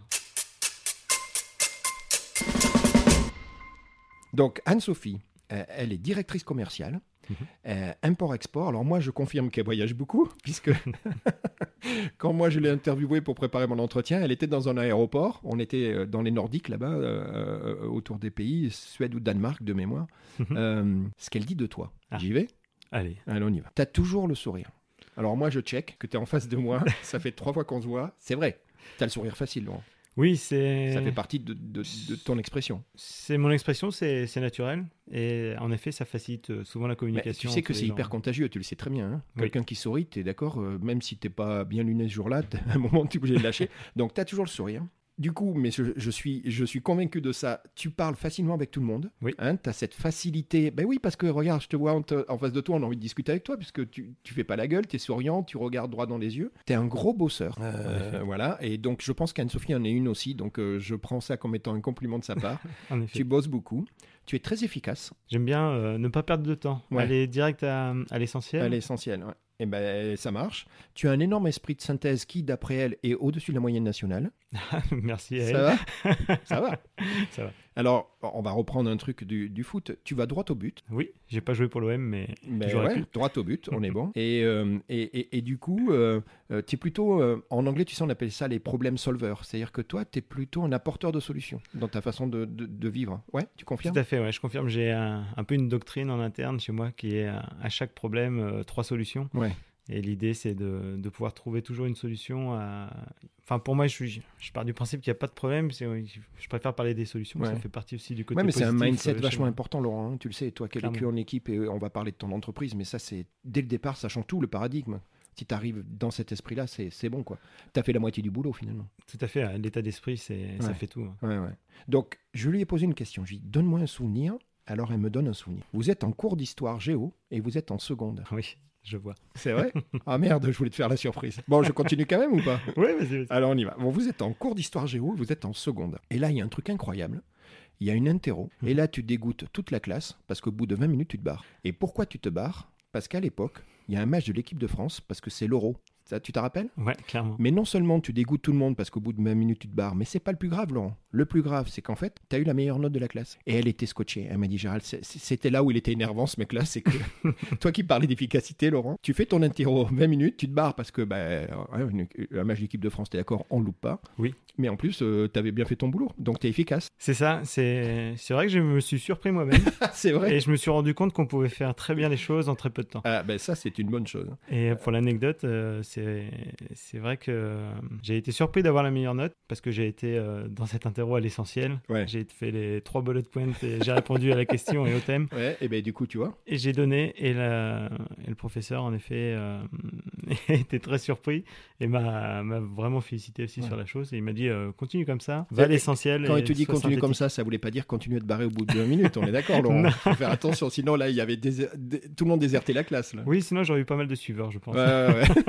Donc, Anne-Sophie, euh, elle est directrice commerciale,
Mhm.
euh, import-export. Alors, moi, je confirme qu'elle voyage beaucoup, *laughs* puisque *laughs* quand moi je l'ai interviewée pour préparer mon entretien, elle était dans un aéroport. On était dans les Nordiques, là-bas, euh, autour des pays, Suède ou Danemark, de mémoire.
Mhm.
Euh, ce qu'elle dit de toi.
Ah.
J'y vais
Allez,
Allez, on y va. T'as toujours le sourire. Alors moi, je check que t'es en face de moi. *laughs* ça fait trois fois qu'on se voit. C'est vrai. T'as le sourire facile, Laurent.
oui, c'est
Ça fait partie de, de- de ton expression.
c'est mon expression, c'est c'est naturel et en effet, ça facilite euh, souvent la
Mais
communication.
tu sais que c'est hyper contagieux, tu le sais très bien. hein.
Oui.
Quelqu'un qui sourit, t'es d'accord, euh, même si t'es pas bien luné ce jour-là, *laughs* à un moment, tu es obligé de lâcher. Donc, t'as toujours le sourire. Du coup, mais je, je suis, je suis convaincu de ça. Tu parles facilement avec tout le monde.
Oui.
Hein, tu as cette facilité. Ben oui, parce que regarde, je te vois en, te- en face de toi, on a envie de discuter avec toi, puisque tu, tu fais pas la gueule, tu es souriant, tu regardes droit dans les yeux. Tu es un gros bosseur. Euh,
effet.
voilà. Et donc, je pense qu'Anne-Sophie en est une aussi. Donc, euh, je prends ça comme étant un compliment de sa part. *laughs*
En effet.
tu bosses beaucoup. Tu es très efficace.
J'aime bien euh, ne pas perdre de temps,
Ouais.
aller direct à, à l'essentiel.
Essentielle. ouais. Et ben, ça marche. Tu as un énorme esprit de synthèse qui, d'après elle, est au-dessus de la moyenne nationale. *laughs*
Merci à elle. *laughs*
Ça va? Ça va.
Ça va.
Alors, on va reprendre un truc du, foot. Tu vas droit au but.
Oui, j'ai pas joué pour l'OM, mais,
mais ouais, droit au but, on est bon. *laughs* Et, euh, et, et, du coup, euh, euh, tu es plutôt, en anglais, tu sais, on appelle ça les problèmes solvers. C'est-à-dire que toi, tu es plutôt un apporteur de solutions dans ta façon de, de, vivre. Ouais, tu confirmes?
Tout à fait, ouais, je confirme. J'ai un, un, peu une doctrine en interne chez moi qui est à, chaque problème, trois solutions.
Ouais.
Et l'idée, c'est de, de, pouvoir trouver toujours une solution. À... Enfin, pour moi, je, je pars du principe qu'il n'y a pas de problème. Je préfère parler des solutions. Ça fait partie aussi du côté.
Ouais, mais c'est un mindset euh, vachement important, Laurent. Hein. Tu le sais, toi qui es vécu en équipe, et on va parler de ton entreprise, mais ça, c'est dès le départ, ça change tout le paradigme. Si tu arrives dans cet esprit-là, c'est bon. Tu as fait la moitié du boulot finalement.
Tout à fait. L'état d'esprit, ça fait tout.
Hein. Ouais, ouais. Donc, je lui ai posé une question. Je lui ai dit Donne-moi un souvenir. Alors, elle me donne un souvenir. Vous êtes en cours d'histoire géo et vous êtes en seconde.
Oui je vois.
C'est vrai *laughs* Ah merde, je voulais te faire la surprise. Bon, je continue quand même ou pas *laughs*
Oui, vas-y,
Alors on y va. Bon, vous êtes en cours d'histoire géo, vous êtes en seconde. Et là, il y a un truc incroyable. Il y a une interro. Et là, tu dégoûtes toute la classe parce qu'au bout de 20 minutes, tu te barres. Et pourquoi tu te barres? Parce qu'à l'époque, il y a un match de l'équipe de France parce que c'est l'euro. Ça, tu te rappelles?
Ouais, clairement.
Mais non seulement tu dégoûtes tout le monde parce qu'au bout de 20 minutes, tu te barres, mais c'est pas le plus grave, Laurent. Le plus grave, c'est qu'en fait, tu as eu la meilleure note de la classe. Et elle était scotchée. Elle m'a dit, Gérald, c'était là où il était énervant, ce mec-là. C'est que *laughs* toi qui parlais d'efficacité, Laurent, tu fais ton interro 20 minutes, tu te barres parce que bah, un match d'équipe de France, t'es d'accord, on loupe pas.
Oui.
Mais en plus, euh, tu avais bien fait ton boulot, donc tu es efficace.
C'est ça, c'est vrai que je me suis surpris moi-même. *laughs*
c'est vrai.
Et je me suis rendu compte qu'on pouvait faire très bien les choses en très peu de temps.
Ah, ben ça, c'est une bonne chose.
Et pour l'anecdote, euh, c'est c'est vrai que euh, j'ai été surpris d'avoir la meilleure note parce que j'ai été euh, dans cet interro à l'essentiel. J'ai fait les trois bullet points et j'ai répondu à la question et au thème. *laughs*
Ouais, et ben du coup, tu vois.
Et j'ai donné et, la, le professeur, en effet, euh, *laughs* était très surpris et m'a vraiment félicité aussi sur la chose. Et il m'a dit continue comme ça, va à l'essentiel.
Quand il te dit continue comme ça, ça voulait pas dire continue à te barrer au bout de deux minutes. On est d'accord, *laughs* Laurent. Faut faire attention, sinon là, il y avait tout le monde désertait la classe. Là.
Oui, sinon j'aurais eu pas mal de suiveurs, je pense.
Ouais, ouais.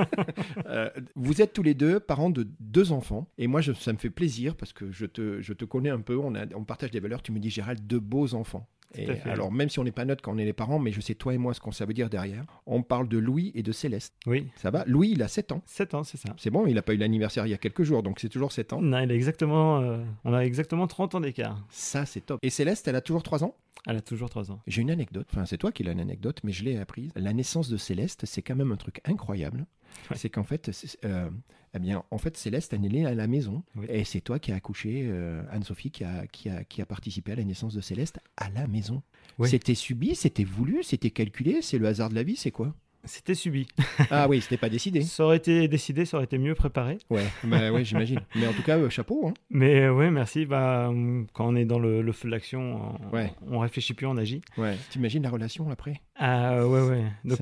Vous êtes tous les deux parents de deux enfants. Et moi, je, ça me fait plaisir parce que je te, je te connais un peu. On, a, on partage des valeurs. Tu me dis, Gérald, deux beaux enfants. Et alors, même si on n'est pas neutre quand on est les parents, mais je sais toi et moi ce qu'on ça veut dire derrière. On parle de Louis et de Céleste.
Oui.
Ça va? Louis, il a 7 ans.
7 ans, c'est ça.
C'est bon, il n'a pas eu l'anniversaire il y a quelques jours, donc c'est toujours 7 ans.
Non, il a exactement, euh, on a exactement 30 ans d'écart.
Ça, c'est top. Et Céleste, elle a toujours 3 ans?
Elle a toujours 3 ans.
J'ai une anecdote, enfin c'est toi qui l'as une anecdote, mais je l'ai apprise. La naissance de Céleste, c'est quand même un truc incroyable. C'est qu'en fait, euh, eh bien, en fait, Céleste, elle est née à la maison. Et c'est toi qui as accouché, euh, Anne-Sophie, qui a, qui, a, qui a participé à la naissance de Céleste à la maison. C'était subi, c'était voulu, c'était calculé, c'est le hasard de la vie, c'est quoi?
C'était subi. *laughs*
Ah oui, c'était pas décidé.
ça aurait été décidé, ça aurait été mieux préparé.
Ouais, bah *laughs* ouais j'imagine. Mais en tout cas, euh, chapeau. Hein.
Mais euh, ouais, merci. Bah, quand on est dans le, feu de l'action, on, ouais. on réfléchit plus, on agit.
Ouais. T'imagines la relation après
Ah ouais, ouais. Donc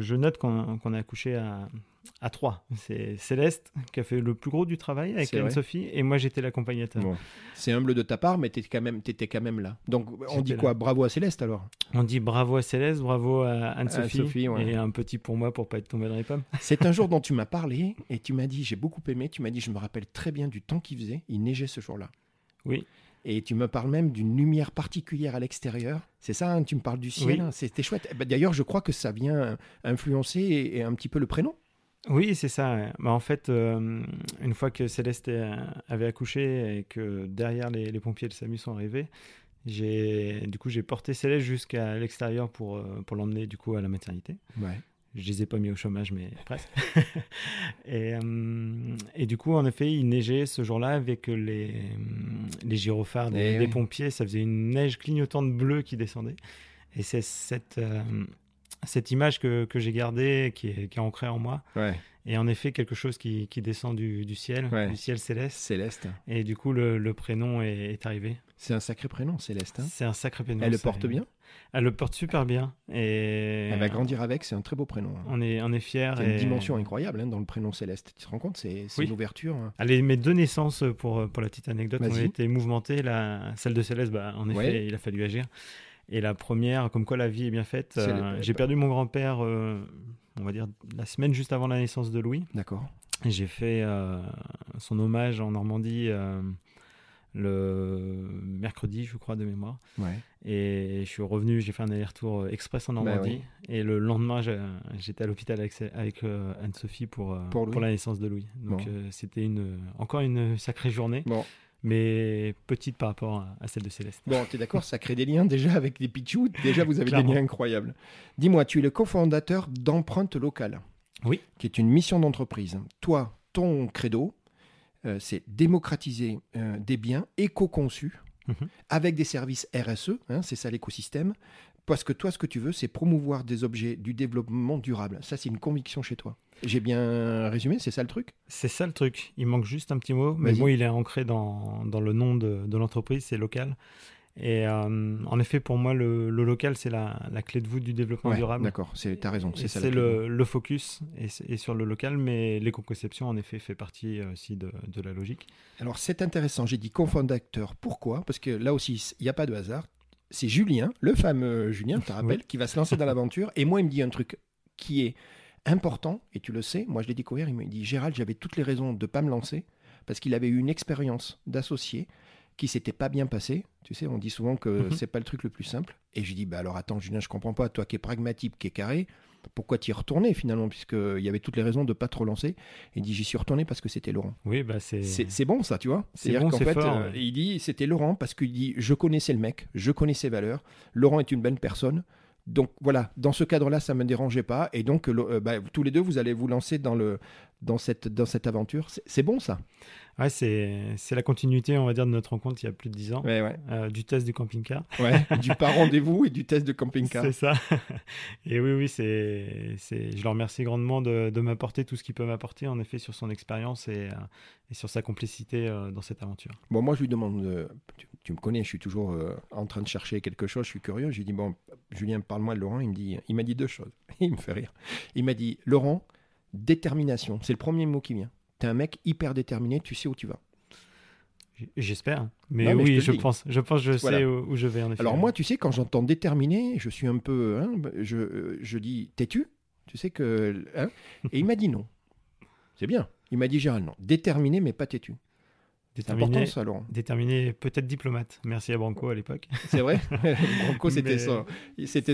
je, je, note qu'on a accouché à, à trois. C'est Céleste qui a fait le plus gros du travail avec Anne-Sophie et moi j'étais l'accompagnateur.
C'est humble de ta part, mais tu quand, même, étais quand même là. Donc on dit quoi? Bravo à Céleste alors?
On dit bravo à Céleste, bravo à Anne-Sophie et un petit pour moi pour pas être tombé dans les pommes. *laughs*
C'est un jour *laughs* dont tu m'as parlé et tu m'as dit j'ai beaucoup aimé, tu m'as dit je me rappelle très bien du temps qu'il faisait, il neigeait ce jour-là.
Oui.
Et tu me parles même d'une lumière particulière à l'extérieur. C'est ça, hein, tu me parles du ciel. C'était chouette. Eh ben, d'ailleurs, je crois que ça vient influencer un petit peu le prénom.
Oui, c'est ça. Bah, en fait, euh, une fois que Céleste avait accouché et que derrière les, pompiers de SAMU sont arrivés, j'ai du coup j'ai porté Céleste jusqu'à l'extérieur pour, euh, pour l'emmener du coup à la maternité.
Ouais.
Je les ai pas mis au chômage, mais *laughs* presque. et, euh, et, du coup, en effet, il neigeait ce jour-là avec les, les gyrophares des, eh pompiers. Ça faisait une neige clignotante bleue qui descendait. Et c'est cette, cette image que, que j'ai gardée, qui est, qui est ancrée en moi. Et en effet, quelque chose qui, qui descend du, du ciel, du ciel céleste.
Céleste.
Et du coup, le, le prénom est, est arrivé.
C'est un sacré prénom, Céleste. Hein.
c'est un sacré prénom.
Elle le porte bien?
Elle le porte super bien. Et
Elle va grandir avec, c'est un très beau prénom. Hein.
On est, on est fiers.
Il y a une dimension incroyable hein, dans le prénom Céleste. Tu te rends compte C'est une ouverture.
Allez, mes deux naissances, pour, pour la petite anecdote, ont été mouvementées. La, celle de Céleste, bah, en effet, il a fallu agir. Et la première, comme quoi la vie est bien faite, euh, j'ai perdu mon grand-père, euh, on va dire, la semaine juste avant la naissance de Louis.
D'accord.
J'ai fait euh, son hommage en Normandie le mercredi, je crois, de mémoire.
Ouais.
Et je suis revenu, j'ai fait un aller-retour express en bah Normandie. Et le lendemain, j'étais à l'hôpital avec, avec Anne-Sophie pour, pour, la naissance de Louis. Donc c'était une, encore une sacrée journée.
Bon.
mais petite par rapport à, celle de Céleste.
Bon, tu es d'accord, ça crée des liens déjà avec les Pichou. Déjà, vous avez des liens incroyables. Dis-moi, tu es le cofondateur d'Empreinte Locale.
Oui.
Qui est une mission d'entreprise. Toi, ton credo, euh, c'est démocratiser euh, des biens éco-conçus mhm. avec des services RSE, hein, c'est ça l'écosystème, parce que toi, ce que tu veux, c'est promouvoir des objets du développement durable. Ça, c'est une conviction chez toi. J'ai bien résumé, c'est ça le truc?
C'est ça le truc. Il manque juste un petit mot, mais moi, il est ancré dans, dans le nom de, de l'entreprise, c'est local. Et euh, en effet, pour moi, le, local, c'est la, la, clé de voûte du développement durable.
D'accord, tu as raison. C'est
le, le, focus et, sur le local, mais l'éco-conception, en effet, fait partie euh, aussi de, de la logique.
Alors, c'est intéressant. J'ai dit cofondateur. Pourquoi? Parce que là aussi, il n'y a pas de hasard. C'est Julien, le fameux Julien, tu te *laughs* rappelles, qui va se lancer dans l'aventure. Et moi, il me dit un truc qui est important, et tu le sais. Moi, je l'ai découvert. Il me dit Gérald, j'avais toutes les raisons de ne pas me lancer parce qu'il avait eu une expérience d'associé qui s'était pas bien passé. Tu sais, on dit souvent que mhm. c'est pas le truc le plus simple. Et je dis, bah alors attends, Julien, je comprends pas. Toi qui es pragmatique, qui est carré, pourquoi t'y es retourné finalement? Puisqu'il y avait toutes les raisons de pas te relancer. Il dit, j'y suis retourné parce que c'était Laurent.
Oui, bah c'est.
C'est bon ça, tu vois? C'est-à-dire qu'en fait, euh, il dit, c'était Laurent parce qu'il dit, je connaissais le mec, je connaissais ses valeurs. Laurent est une bonne personne. Donc voilà, dans ce cadre-là, ça ne me dérangeait pas. Et donc, euh, bah, tous les deux, vous allez vous lancer dans, le, dans, cette, dans cette aventure. C'est bon ça?
Ouais, c'est la continuité, on va dire, de notre rencontre il y a plus de 10 ans.
Euh,
du test du camping-car.
Ouais, *laughs* du pas rendez-vous et du test de camping-car.
C'est ça. *laughs* Et oui, oui, c'est, je le remercie grandement de, de m'apporter tout ce qu'il peut m'apporter, en effet, sur son expérience et, euh, et, sur sa complicité euh, dans cette aventure.
Bon, moi, je lui demande, tu, me connais, je suis toujours en train de chercher quelque chose, je suis curieux. J'ai dit, bon, Julien, parle-moi de Laurent. Il me dit, il m'a dit deux choses. *laughs* il me fait rire. Il m'a dit, Laurent, détermination. C'est le premier mot qui vient. Tu es un mec hyper déterminé, tu sais où tu vas.
J'espère. Mais, oui, je, pense. Je pense je sais où, je vais en effet.
Alors moi, tu sais, quand j'entends déterminé, je suis un peu... Hein, je, je dis, t'es-tu? Tu sais que... Hein? Et il m'a dit non. C'est bien. Il m'a dit Gérald, non. Déterminé, mais pas têtu.
Déterminé, ça, Laurent. Déterminé, peut-être diplomate. Merci à Branco à l'époque.
C'est vrai *laughs* Branco, c'était son,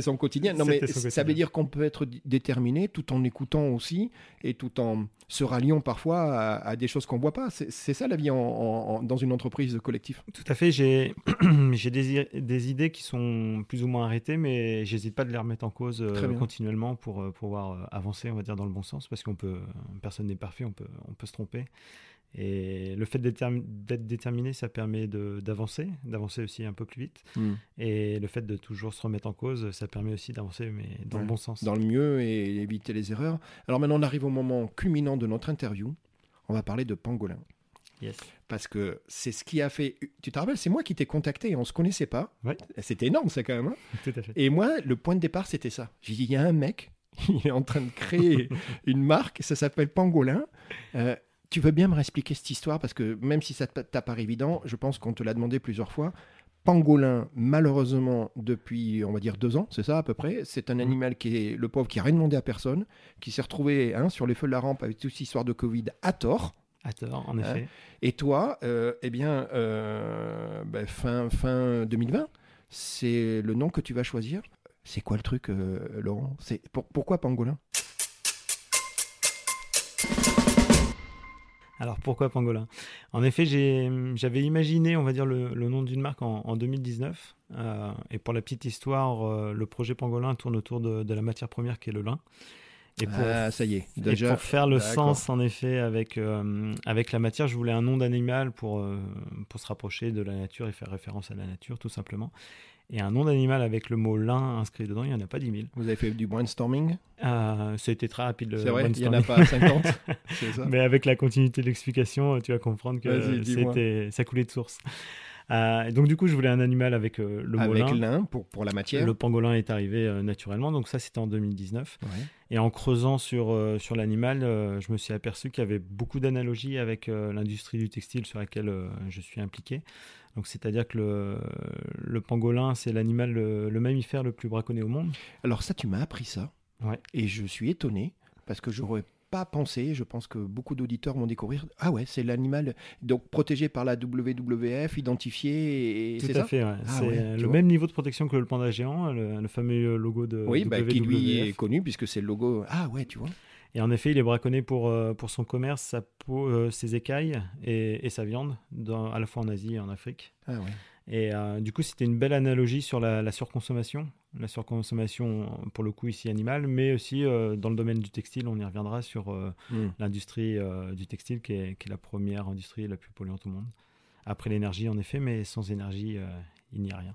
son quotidien. Non, mais ça veut dire qu'on peut être déterminé tout en écoutant aussi et tout en se ralliant parfois à, des choses qu'on ne voit pas. C'est ça la vie en, dans une entreprise collective.
Tout à fait. J'ai *clears throat* des, des, idées qui sont plus ou moins arrêtées, mais j'hésite pas de les remettre en cause euh, continuellement pour euh, pouvoir euh, avancer, on va dire, dans le bon sens, parce qu'on peut, personne n'est parfait, on peut, on peut se tromper. Et le fait d'être déterminé, ça permet d'avancer, d'avancer aussi un peu plus vite. Hmm. Et le fait de toujours se remettre en cause, ça permet aussi d'avancer, mais dans le bon sens.
Dans le mieux et éviter les erreurs. Alors maintenant, on arrive au moment culminant de notre interview. On va parler de pangolin.
Yes.
Parce que c'est ce qui a fait. Tu te rappelles, c'est moi qui t'ai contacté on se connaissait pas.
Ouais.
C'était énorme, ça, quand même. Hein. *laughs*
Tout à fait.
Et moi, le point de départ, c'était ça. J'ai dit il y a un mec, *laughs* il est en train de créer *laughs* une marque, ça s'appelle Pangolin. Euh, tu veux bien me réexpliquer cette histoire Parce que même si ça t'apparaît évident, je pense qu'on te l'a demandé plusieurs fois. Pangolin, malheureusement, depuis, on va dire, deux ans, c'est ça à peu près. C'est un mmh. animal qui est le pauvre, qui n'a rien demandé à personne, qui s'est retrouvé hein, sur les feux de la rampe avec toute cette histoire de Covid à tort.
À tort, en effet. Hein.
Et toi, euh, eh bien, euh, ben, fin, fin 2020, c'est le nom que tu vas choisir. C'est quoi le truc, euh, Laurent? C'est Pourquoi Pangolin?
Alors pourquoi Pangolin? En effet, j'avais imaginé, on va dire, le, nom d'une marque en, 2019. Euh, et pour la petite histoire, euh, le projet Pangolin tourne autour de, la matière première qui est le lin.
Et pour, ah, ça y est.
Déjà, pour faire le sens, en effet, avec, euh, avec la matière, je voulais un nom d'animal pour, pour se rapprocher de la nature et faire référence à la nature, tout simplement. Et un nom d'animal avec le mot lin inscrit dedans, il n'y en a pas 10 000.
Vous avez fait du brainstorming
euh, C'était très rapide le
C'est vrai, il n'y en a pas 50 *laughs*
Mais avec la continuité de l'explication, tu vas comprendre que c'était, ça coulait de source. Euh, donc du coup, je voulais un animal avec euh, le
avec lin. pour, pour la matière.
Le pangolin est arrivé euh, naturellement, donc ça c'était en 2019. Et en creusant sur, sur l'animal, je me suis aperçu qu'il y avait beaucoup d'analogies avec l'industrie du textile sur laquelle je suis impliqué. Donc, c'est-à-dire que le, le pangolin, c'est l'animal, le, mammifère le plus braconné au monde.
Alors ça, tu m'as appris ça.
Ouais.
Et je suis étonné parce que j'aurais pas pensé. Je pense que beaucoup d'auditeurs vont découvrir. Ah ouais, c'est l'animal donc protégé par la WWF, identifié.
Tout à fait. Ah c'est le même niveau de protection que le panda géant, le, fameux logo de.
Oui, bah, qui lui est connu puisque c'est le logo. Ah ouais, tu vois.
Et en effet, il est braconné pour, pour son commerce, sa peau, ses écailles et, sa viande, dans, à la fois en Asie et en Afrique.
Ah ouais.
Et du coup, c'était une belle analogie sur la, surconsommation. La surconsommation, pour le coup, ici animale, mais aussi dans le domaine du textile, on y reviendra sur hmm. l'industrie du textile qui est, qui est, la première industrie la plus polluante au monde. Après l'énergie, en effet, mais sans énergie, il n'y a rien.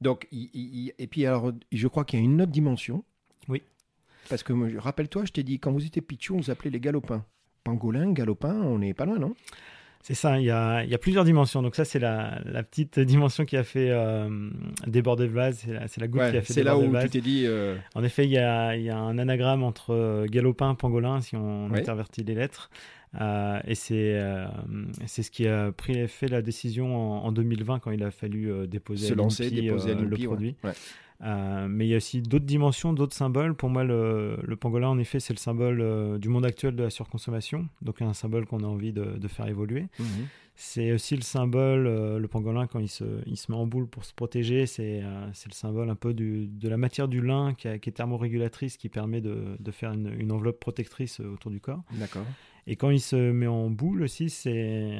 Donc, et puis alors, je crois qu'il y a une autre dimension.
Oui.
Parce que rappelle-toi, je t'ai dit, quand vous étiez pitchou, on vous appelait les galopins. Pangolin, galopin, on n'est pas loin, non?
C'est ça, il y, a, il y, a, plusieurs dimensions. Donc ça, c'est la, la, petite dimension qui a fait euh, déborder le vase. C'est la, la, goutte qui a fait déborder le vase.
C'est là où tu t'es dit... Euh,
en effet, il y a, il y a un anagramme entre euh, galopin et pangolin, si on intervertit les lettres. Euh, et c'est c'est ce qui a pris fait la décision en, 2020 quand il a fallu déposer,
Se lancer, déposer
le produit. Euh, mais il y a aussi d'autres dimensions, d'autres symboles. Pour moi, le, le pangolin, en effet, c'est le symbole euh, du monde actuel de la surconsommation, donc un symbole qu'on a envie de, de faire évoluer. Mhm. C'est aussi le symbole, euh, le pangolin, quand il se, il se met en boule pour se protéger, c'est le symbole un peu du, de la matière du lin qui, qui est thermorégulatrice, qui permet de, de faire une, une, enveloppe protectrice autour du corps.
D'accord.
Et quand il se met en boule aussi, c'est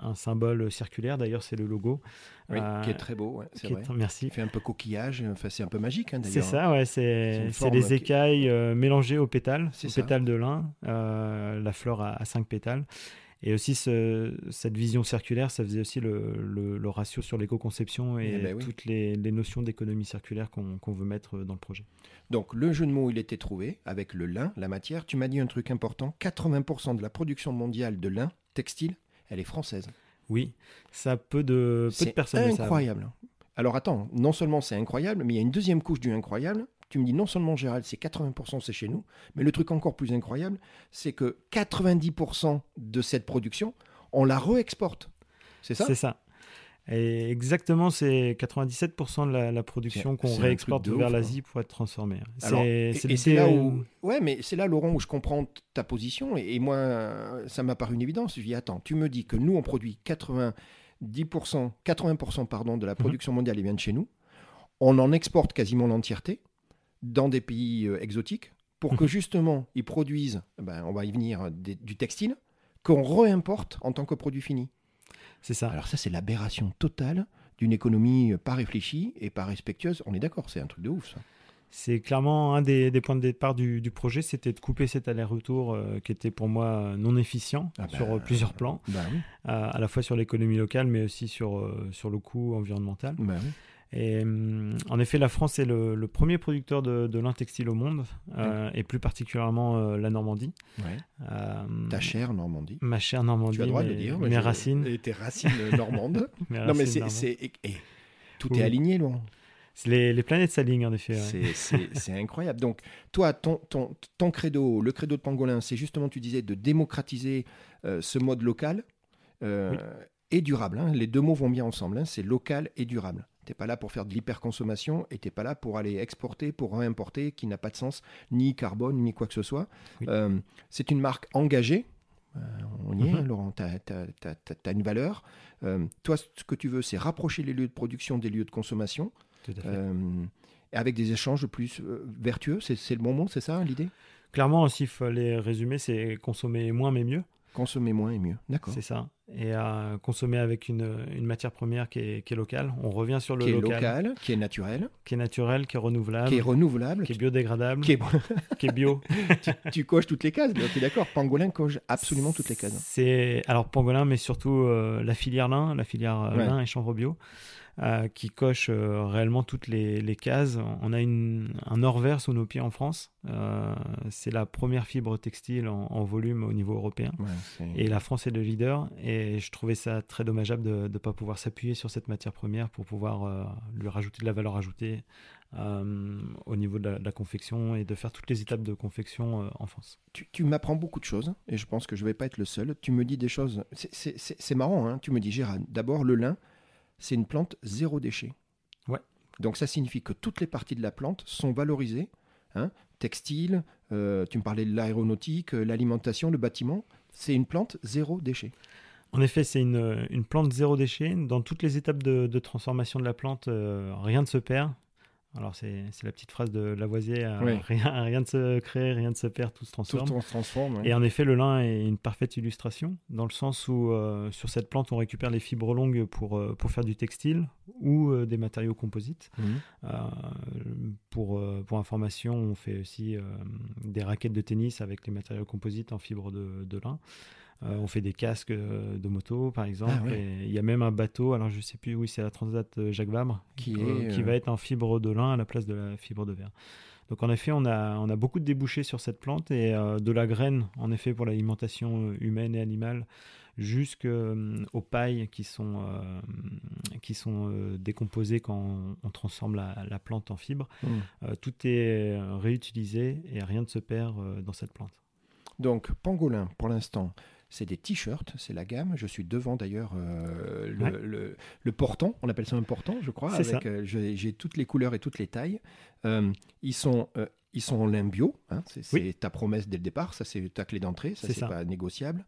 un, symbole circulaire. D'ailleurs, c'est le logo.
Oui, qui est très beau, c'est vrai.
merci.
Il fait un peu coquillage, enfin, c'est un peu magique. Hein,
c'est ça, ouais, c'est les écailles euh, mélangées aux pétales, aux pétales de lin, euh, la fleur a, a, cinq pétales. Et aussi, cette vision circulaire, ça faisait aussi le, le, ratio sur l'éco-conception et, eh ben toutes les, les notions d'économie circulaire qu'on veut mettre dans le projet.
Donc, le jeu de mots, il était trouvé avec le lin, la matière. Tu m'as dit un truc important 80% de la production mondiale de lin textile, elle est française.
Oui, ça peu de, peu de personnes.
C'est incroyable. Alors attends, non seulement c'est incroyable, mais il y a une deuxième couche du incroyable, tu me dis non seulement Gérald, c'est 80% c'est chez nous, mais le truc encore plus incroyable, c'est que 90% de cette production, on la re-exporte. C'est ça?
C'est ça. Et exactement, c'est 97% de la, production qu'on réexporte vers l'Asie pour être transformée.
C'est là où, ouais, mais c'est là, Laurent, où je comprends ta position. Et, moi, ça m'a paru une évidence. Je dis, attends, tu me dis que nous, on produit 90%, 80% pardon, de la mhm. production mondiale et vient de chez nous. On en exporte quasiment l'entièreté dans des pays euh, exotiques pour que mhm. justement ils produisent, ben, on va y venir, du textile qu'on réimporte en tant que produit fini.
C'est ça.
Alors ça, c'est l'aberration totale d'une économie pas réfléchie et pas respectueuse. On est d'accord, c'est un truc de ouf ça.
C'est clairement un des, points de départ du, projet, c'était de couper cet aller-retour euh, qui était pour moi non efficient ah sur bah, plusieurs plans,
bah
à la fois sur l'économie locale, mais aussi sur, euh, sur le coût environnemental.
Bah
et hum, en effet, la France est le, premier producteur de, de lin textile au monde, euh, et plus particulièrement euh, la Normandie.
Euh, Ta chère Normandie.
Ma chère Normandie. Tu
as le droit de le dire.
Mes racines.
Et tes racines *laughs* normandes. non, mais c'est. Tout est aligné, Laurent.
Les, les, planètes s'alignent en effet.
C'est incroyable. Donc, toi, ton, ton, ton, credo, le credo de Pangolin, c'est justement, tu disais, de démocratiser ce mode local et durable. Hein. Les deux mots vont bien ensemble. Hein. C'est local et durable. T'es pas là pour faire de l'hyperconsommation et t'es pas là pour aller exporter, pour réimporter, qui n'a pas de sens, ni carbone, ni quoi que ce soit. Euh, c'est une marque engagée. Euh, on y est, mhm. Laurent, tu as, une valeur. Euh, toi, ce que tu veux, c'est rapprocher les lieux de production des lieux de consommation. avec des échanges plus vertueux. C'est le bon mot, c'est ça l'idée?
Clairement, s'il fallait résumer, c'est consommer moins mais mieux.
Consommer moins et mieux, d'accord.
C'est ça. Et à consommer avec une, une matière première qui est, qui est, locale. On revient sur le
qui
local.
Qui est local, qui est naturel.
Qui est naturel, qui est renouvelable.
Qui est renouvelable.
Qui est biodégradable. Qui est, *laughs* qui est bio. *laughs*
tu, coches toutes les cases, tu es d'accord Pangolin coche absolument toutes les cases.
C'est Alors Pangolin, mais surtout euh, la filière lin, la filière euh, lin et chanvre bio. Euh, qui coche euh, réellement toutes les, cases. On a une, un or vert sous nos pieds en France. Euh, c'est la première fibre textile en, volume au niveau européen. et la France est le leader. Et je trouvais ça très dommageable de ne pas pouvoir s'appuyer sur cette matière première pour pouvoir lui rajouter de la valeur ajoutée au niveau de la, confection et de faire toutes les étapes de confection en France.
Tu, tu m'apprends beaucoup de choses et je pense que je ne vais pas être le seul. Tu me dis des choses, c'est marrant, hein tu me dis Gérard, d'abord le lin, c'est une plante zéro déchet.
Ouais.
Donc ça signifie que toutes les parties de la plante sont valorisées. Hein, textile, euh, tu me parlais de l'aéronautique, euh, l'alimentation, le bâtiment. C'est une plante zéro déchet.
En effet, c'est une, une, plante zéro déchet. Dans toutes les étapes de, transformation de la plante, euh, rien ne se perd. Alors c'est la petite phrase de Lavoisier, *laughs* rien, rien ne se crée, rien ne se perd, tout se transforme.
Tout se transforme.
Et en effet, le lin est une parfaite illustration, dans le sens où sur cette plante, on récupère les fibres longues pour, pour faire du textile ou des matériaux composites. Mmh. pour, pour information, on fait aussi des raquettes de tennis avec les matériaux composites en fibres de, de lin. Euh, on fait des casques euh, de moto, par exemple. Ah il y a même un bateau, alors je sais plus, oui, c'est la Transat euh, Jacques Vabre, qui, qui va être en fibre de lin à la place de la fibre de verre. Donc en effet, on a, on a beaucoup de débouchés sur cette plante et de la graine, en effet, pour l'alimentation humaine et animale, jusqu'aux pailles qui sont, qui sont décomposées quand on, transforme la, plante en fibre. Mmh. tout est réutilisé et rien ne se perd dans cette plante.
Donc, pangolin, pour l'instant, c'est des t-shirts, c'est la gamme. Je suis devant d'ailleurs euh, le, portant, on appelle ça un portant, je crois. Avec, euh, j'ai toutes les couleurs et toutes les tailles. Euh, ils sont ils sont en lin bio. Hein, c'est ta promesse dès le départ. Ça, c'est ta clé d'entrée. Ça, c'est pas négociable.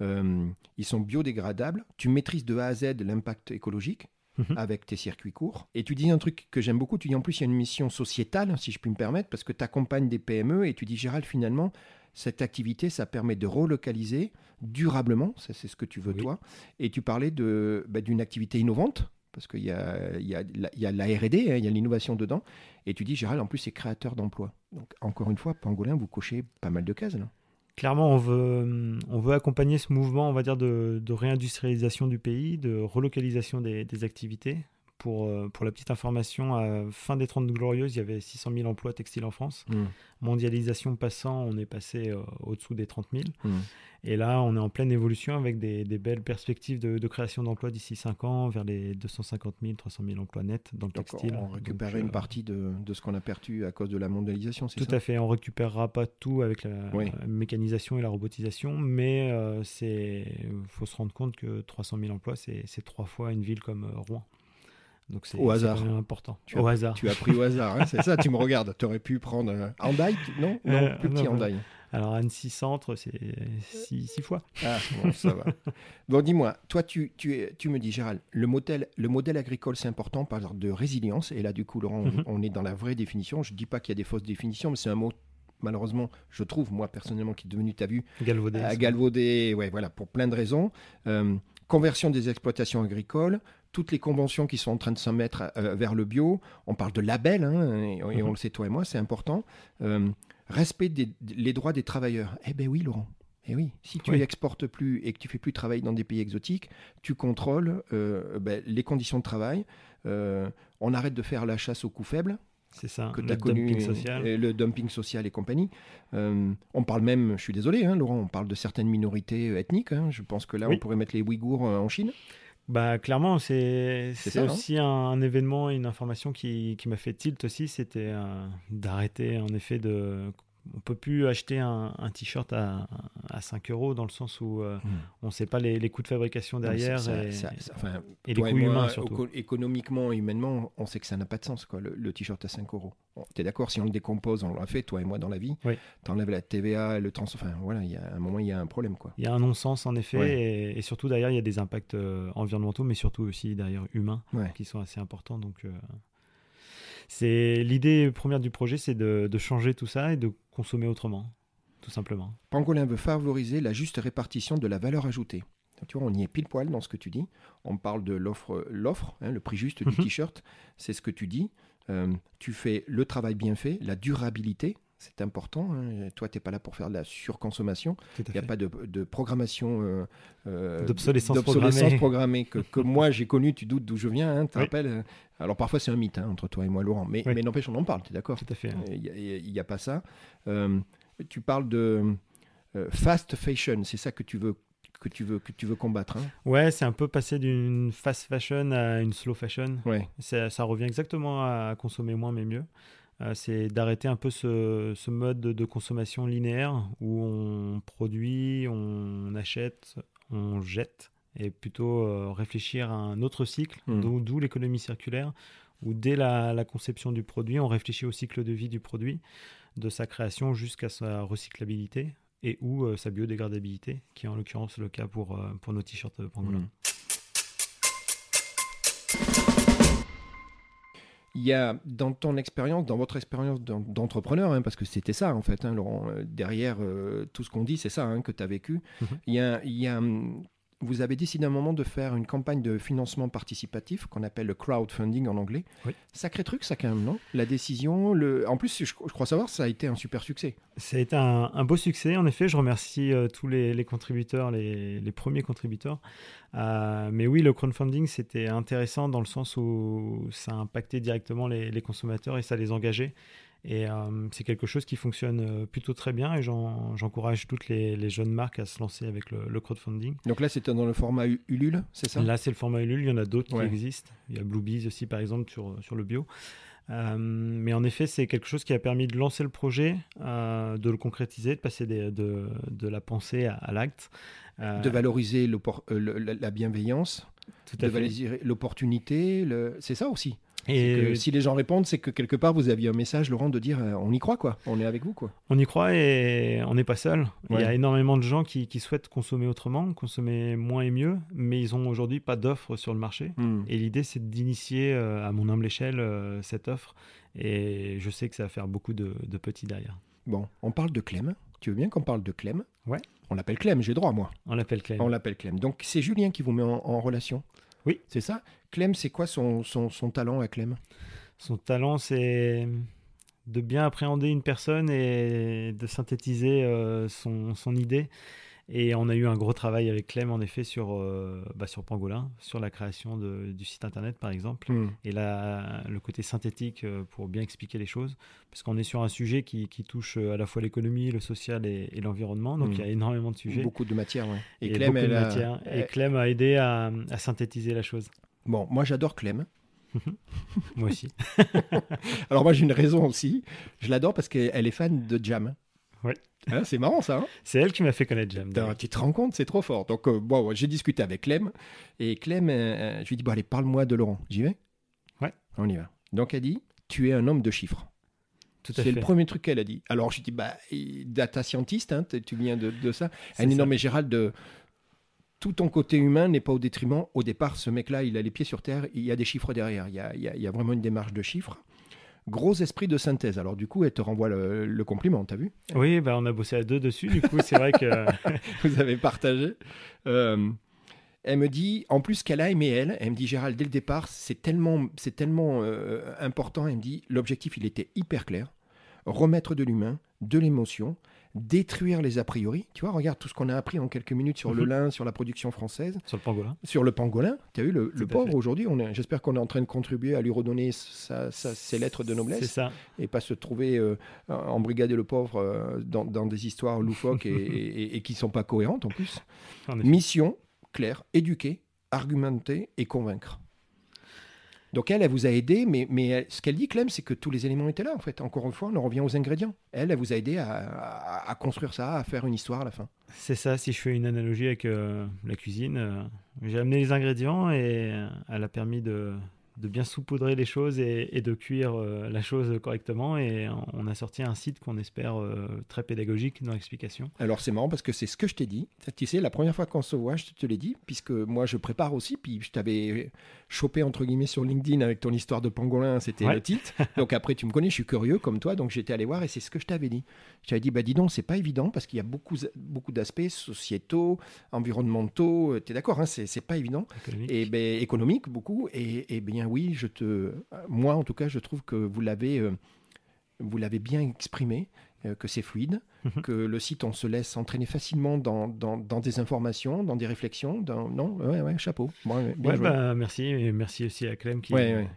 ils sont biodégradables. Tu maîtrises de A à Z l'impact écologique. Mhm. avec tes circuits courts. Et tu dis un truc que j'aime beaucoup, tu dis en plus il y a une mission sociétale, si je puis me permettre, parce que tu accompagnes des PME et tu dis Gérald, finalement, cette activité, ça permet de relocaliser durablement, ça c'est ce que tu veux toi. Et tu parlais de, bah, d'une activité innovante, parce qu'il y a, y, a, y a la RD, hein, il y a l'innovation dedans. Et tu dis, Gérald, en plus, c'est créateur d'emplois. Donc, encore une fois, Pangolin, vous cochez pas mal de cases là.
Clairement, on veut, on veut accompagner ce mouvement, on va dire, de, réindustrialisation du pays, de relocalisation des, des activités. Pour, euh, pour la petite information, à fin des 30 glorieuses, il y avait 600 000 emplois textiles en France. Mmh. Mondialisation passant, on est passé euh, au-dessous des 30 000. Mmh. Et là, on est en pleine évolution avec des, belles perspectives de, création d'emplois d'ici 5 ans, vers les 250 000, 300 000 emplois nets dans le textile.
On récupérerait une euh, partie de, ce qu'on a perdu à cause de la mondialisation, c'est
ça? Tout à fait. On récupérera pas tout avec la, mécanisation et la robotisation, mais il faut se rendre compte que 300 000 emplois, c'est trois fois une ville comme Rouen.
Donc c'est au hasard.
important.
Tu
au
as,
hasard.
Tu as pris *laughs* au hasard, hein, c'est ça. Tu me regardes. Tu aurais pu prendre un Andai, non Non, euh, plus petit Andai.
Alors Annecy Centre, c'est six, fois.
Ah bon, ça va. bon, dis-moi, toi, tu, tu, tu, me dis, Gérald, le modèle, le modèle agricole, c'est important, par de résilience. Et là, du coup, Laurent, mhm. on est dans la vraie définition. Je ne dis pas qu'il y a des fausses définitions, mais c'est un mot malheureusement, je trouve, moi personnellement, qui est devenu, tu as vu,
galvaudé.
À galvaudé, ouais, voilà, pour plein de raisons. Euh, conversion des exploitations agricoles, toutes les conventions qui sont en train de se mettre euh, vers le bio. On parle de label, hein, et, on mhm. le sait toi et moi, c'est important. Euh, respect des les droits des travailleurs. Eh ben oui, Laurent. Eh oui, si tu n'exportes plus et que tu fais plus travailler dans des pays exotiques, tu contrôles euh, ben, les conditions de travail. on arrête de faire la chasse au coût faible.
C'est ça,
que le dumping social. Et le dumping social et compagnie. on parle même, je suis désolé, hein, Laurent, on parle de certaines minorités ethniques. Hein. je pense que là, on pourrait mettre les Ouïghours en Chine.
Bah clairement, c'est aussi un, événement, une information qui, qui m'a fait tilt aussi, c'était euh, d'arrêter en effet de on peut plus acheter un, t-shirt à, à, 5 euros dans le sens où euh, hmm. on ne sait pas les, les, coûts de fabrication derrière et,
les coûts humains surtout. Économiquement, humainement, on sait que ça n'a pas de sens quoi, le, t-shirt à 5 euros. tu es d'accord, si on le décompose, on l'a fait, toi et moi, dans la vie, tu enlèves la TVA, le trans... Enfin voilà, il y a un moment, il y a un problème. quoi.
Il y a un non-sens en effet et, surtout derrière, il y a des impacts euh, environnementaux, mais surtout aussi derrière humains qui sont assez importants. Donc... Euh, c'est l'idée première du projet, c'est de, changer tout ça et de consommer autrement, tout simplement.
Pangolin veut favoriser la juste répartition de la valeur ajoutée. Tu vois, on y est pile poil dans ce que tu dis. On parle de l'offre, l'offre, hein, le prix juste du *laughs* t-shirt, c'est ce que tu dis. Euh, tu fais le travail bien fait, la durabilité, c'est important. Hein. Toi, tu n'es pas là pour faire de la surconsommation. Il n'y a pas de, programmation euh,
euh, d'obsolescence programmée,
programmée que, moi j'ai connu. Tu doutes d'où je viens, hein, tu te rappelles euh, Alors parfois c'est un mythe hein, entre toi et moi, Laurent. Mais, mais n'empêche, on en parle, tu es d'accord?
Tout à fait.
Il n'y a, pas ça. tu parles de fast fashion, c'est ça que tu veux que tu veux que tu veux combattre. Hein?
Ouais, c'est un peu passer d'une fast fashion à une slow fashion. Ouais. Ça revient exactement à consommer moins mais mieux. Euh, c'est d'arrêter un peu ce, mode de, consommation linéaire où on produit, on achète, on jette, et plutôt euh, réfléchir à un autre cycle, hmm. d'où l'économie circulaire, où dès la, conception du produit, on réfléchit au cycle de vie du produit, de sa création jusqu'à sa recyclabilité et ou euh, sa biodégradabilité, qui est en l'occurrence le cas pour, pour nos t-shirts pangolin. Hmm.
Il y a dans ton expérience, dans votre expérience d'entrepreneur, hein, parce que c'était ça en fait, hein, Laurent, euh, derrière euh, tout ce qu'on dit, c'est ça hein, que tu as vécu, mhm. il y a, y a hum, vous avez décidé à un moment de faire une campagne de financement participatif qu'on appelle le crowdfunding en anglais. Sacré truc, ça quand même, non? La décision, le... en plus, je, crois savoir, ça a été un super succès.
Ça a été un, beau succès, en effet. Je remercie euh, tous les, contributeurs, les, premiers contributeurs. Euh, mais oui, le crowdfunding, c'était intéressant dans le sens où ça a impacté directement les, les consommateurs et ça les engageait. Et euh, c'est quelque chose qui fonctionne euh, plutôt très bien et j'encourage toutes les, jeunes marques à se lancer avec le, crowdfunding.
Donc là, c'était dans le format Ulule, c'est ça?
Là, c'est le format Ulule. Il y en a d'autres qui existent. Il y a Bluebees aussi, par exemple, sur, sur le bio. Euh, mais en effet, c'est quelque chose qui a permis de lancer le projet, de le concrétiser, de passer de, de, la pensée à, l'acte.
de valoriser la bienveillance, de valoriser l'opportunité. C'est ça aussi? Et si les gens répondent, c'est que quelque part vous aviez un message, Laurent, de dire euh, on y croit, quoi. On est avec vous, quoi.
On y croit et on n'est pas seul. Il y a énormément de gens qui, souhaitent consommer autrement, consommer moins et mieux, mais ils n'ont aujourd'hui pas d'offre sur le marché. Hmm. Et l'idée, c'est d'initier euh, à mon humble échelle euh, cette offre. Et je sais que ça va faire beaucoup de, petits derrière.
Bon, on parle de Clem. Tu veux bien qu'on parle de Clem?
Ouais.
On l'appelle Clem, j'ai droit, moi.
On l'appelle Clem.
On l'appelle Clem. Donc c'est Julien qui vous met en relation
oui.
C'est ça Clem, c'est quoi son, son, talent à Clem?
Son talent, c'est de bien appréhender une personne et de synthétiser euh, son, son, idée. Et on a eu un gros travail avec Clem, en effet, sur, euh, bah, sur Pangolin, sur la création de, du site internet, par exemple. Hmm. Et là, le côté synthétique euh, pour bien expliquer les choses. Parce qu'on est sur un sujet qui, qui touche euh, à la fois l'économie, le social et, l'environnement. Donc, il y a hmm. énormément de sujets.
Beaucoup de matière, oui.
Et, Clem, matière. Et Clem a aidé à, à synthétiser la chose.
Bon, moi, j'adore Clem. *laughs*
moi aussi. *laughs*
Alors moi j'ai une raison aussi. Je l'adore parce qu'elle est fan de Jam.
Ouais.
Hein, c'est marrant ça. Hein
c'est elle qui m'a fait connaître Jam.
Tu te rends compte, c'est trop fort. Donc euh, bon, j'ai discuté avec Clem et Clem, euh, euh, je lui ai dit bon allez parle-moi de Laurent. J'y vais.
Ouais.
On y va. Donc elle dit tu es un homme de chiffres. C'est le premier truc qu'elle a dit. Alors je dis bah data scientist, hein, tu viens de, de ça. Elle dit non mais Gérald de tout ton côté humain n'est pas au détriment. Au départ, ce mec-là, il a les pieds sur terre, il y a des chiffres derrière, il y a, il y a vraiment une démarche de chiffres gros esprit de synthèse. Alors du coup, elle te renvoie le, compliment, t'as vu
Oui, bah, on a bossé à deux dessus, du coup, c'est vrai que... *laughs*
Vous avez partagé. Euh, elle me dit, en plus qu'elle a aimé elle, elle me dit, Gérald, dès le départ, c'est tellement, c'est tellement euh, important, elle me dit, l'objectif, il était hyper clair, remettre de l'humain, de l'émotion, détruire les a priori. Tu vois, regarde tout ce qu'on a appris en quelques minutes sur le mhm. lin, sur la production française.
Sur le pangolin.
Sur le pangolin. Tu as vu, le, pauvre aujourd'hui, j'espère qu'on est en train de contribuer à lui redonner ses lettres de noblesse.
C'est ça.
Et pas se trouver euh, embrigader le pauvre euh, dans, des histoires loufoques et, *laughs* qui ne sont pas cohérentes en plus. Mission claire, éduquer, argumenter et convaincre. Donc elle, elle vous a aidé, mais, mais ce qu'elle dit, Clem, c'est que tous les éléments étaient là, en fait. Encore une fois, on en revient aux ingrédients. Elle, elle vous a aidé à, construire ça, à faire une histoire à la fin.
C'est ça, si je fais une analogie avec euh, la cuisine, euh, j'ai amené les ingrédients et elle a permis de, de bien saupoudrer les choses et, de cuire euh, la chose correctement. Et on a sorti un site qu'on espère euh, très pédagogique dans l'explication.
Alors c'est marrant parce que c'est ce que je t'ai dit. Tu sais, la première fois qu'on se voit, je te l'ai dit, puisque moi je prépare aussi. Puis je t'avais chopé entre guillemets sur LinkedIn avec ton histoire de pangolin, c'était le titre. Donc après, tu me connais, je suis curieux comme toi. Donc j'étais allé voir et c'est ce que je t'avais dit. Je t'avais dit, bah dis donc, c'est pas évident parce qu'il y a beaucoup, beaucoup d'aspects sociétaux, environnementaux. Euh, tu es d'accord, hein, c'est pas évident.
Économique.
Et ben, économique beaucoup. Et, et bien oui, je te, moi en tout cas, je trouve que vous l'avez, euh, vous l'avez bien exprimé, que c'est fluide, mhm. que le site, on se laisse entraîner facilement dans, dans, des informations, dans des réflexions. Dans... Non, ouais, ouais, chapeau.
Bah, merci, et merci aussi à Clem qui,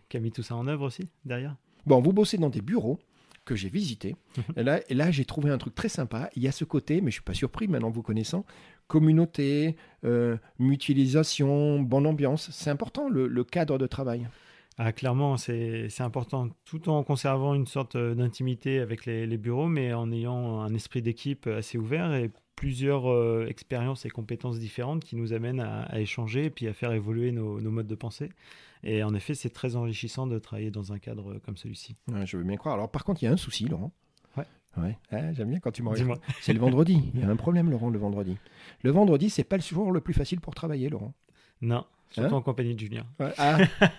qui, a mis tout ça en œuvre aussi derrière.
Bon, vous bossez dans des bureaux que j'ai visités. Mhm. et là, et là j'ai trouvé un truc très sympa. Il y a ce côté, mais je suis pas surpris maintenant vous connaissant, communauté, euh, mutualisation, bonne ambiance. C'est important le cadre de travail.
Ah, clairement, c'est important, tout en conservant une sorte euh, d'intimité avec les, bureaux, mais en ayant un esprit d'équipe assez ouvert et plusieurs euh, expériences et compétences différentes qui nous amènent à, échanger et puis à faire évoluer nos, modes de pensée. Et en effet, c'est très enrichissant de travailler dans un cadre comme celui-ci.
je veux bien croire. Alors, par contre, il y a un souci, Laurent.
Ouais.
Ouais, ah, j'aime bien quand tu me regardes. C'est le vendredi. Il y a un problème, Laurent, le vendredi. Le vendredi, c'est pas le jour le plus facile pour travailler, Laurent.
Non, Surtout hein en compagnie de Julien.
Ah,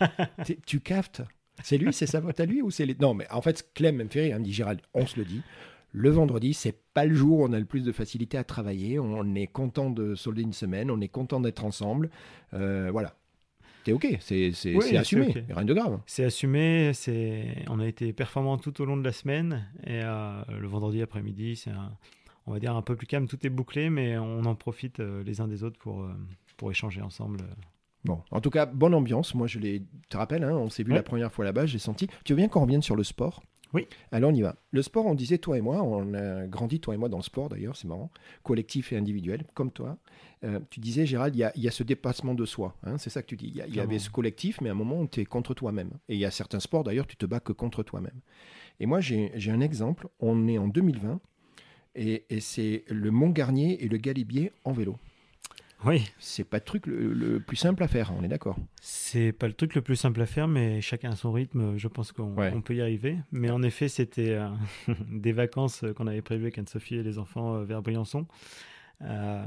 *laughs* tu captes C'est lui, c'est sa vote à lui ou c'est les... Non, mais en fait, Clem me fait rire. Il me dit Gérald, on se le dit. Le vendredi, c'est pas le jour où on a le plus de facilité à travailler. On est content de solder une semaine, on est content d'être ensemble. Euh, voilà. T'es ok, c'est
Oui,
assumé, rien de grave.
C'est assumé, c'est... on a été performant tout au long de la semaine. Et euh, le vendredi après-midi, c'est un... on va dire un peu plus calme. Tout est bouclé, mais on en profite euh, les uns des autres pour, euh, pour échanger ensemble.
Bon, en tout cas, bonne ambiance. Moi, je l'ai. Tu te rappelles, hein, on s'est vu
Ouais.
la première fois là-bas, j'ai senti. Tu veux bien qu'on revienne sur le sport?
Oui.
Alors, on y va. Le sport, on disait, toi et moi, on a grandi, toi et moi, dans le sport d'ailleurs, c'est marrant, collectif et individuel, comme toi. Euh, tu disais, Gérald, il y a, il y a ce dépassement de soi. hein, c'est ça que tu dis. Il y, avait ce collectif, mais à un moment, tu es contre toi-même. Et il y a certains sports, d'ailleurs, tu te bats que contre toi-même. Et moi, j'ai j'ai un exemple. On est en 2020 et, et c'est le Mont Garnier et le Galibier en vélo.
Oui,
C'est pas le truc le, le plus simple à faire, on est d'accord.
c'est pas le truc le plus simple à faire, mais chacun à son rythme, je pense qu'on
Ouais.
peut y arriver. Mais en effet, c'était euh, *laughs* des vacances qu'on avait prévues avec Anne-Sophie et les enfants euh, vers Briançon. Euh,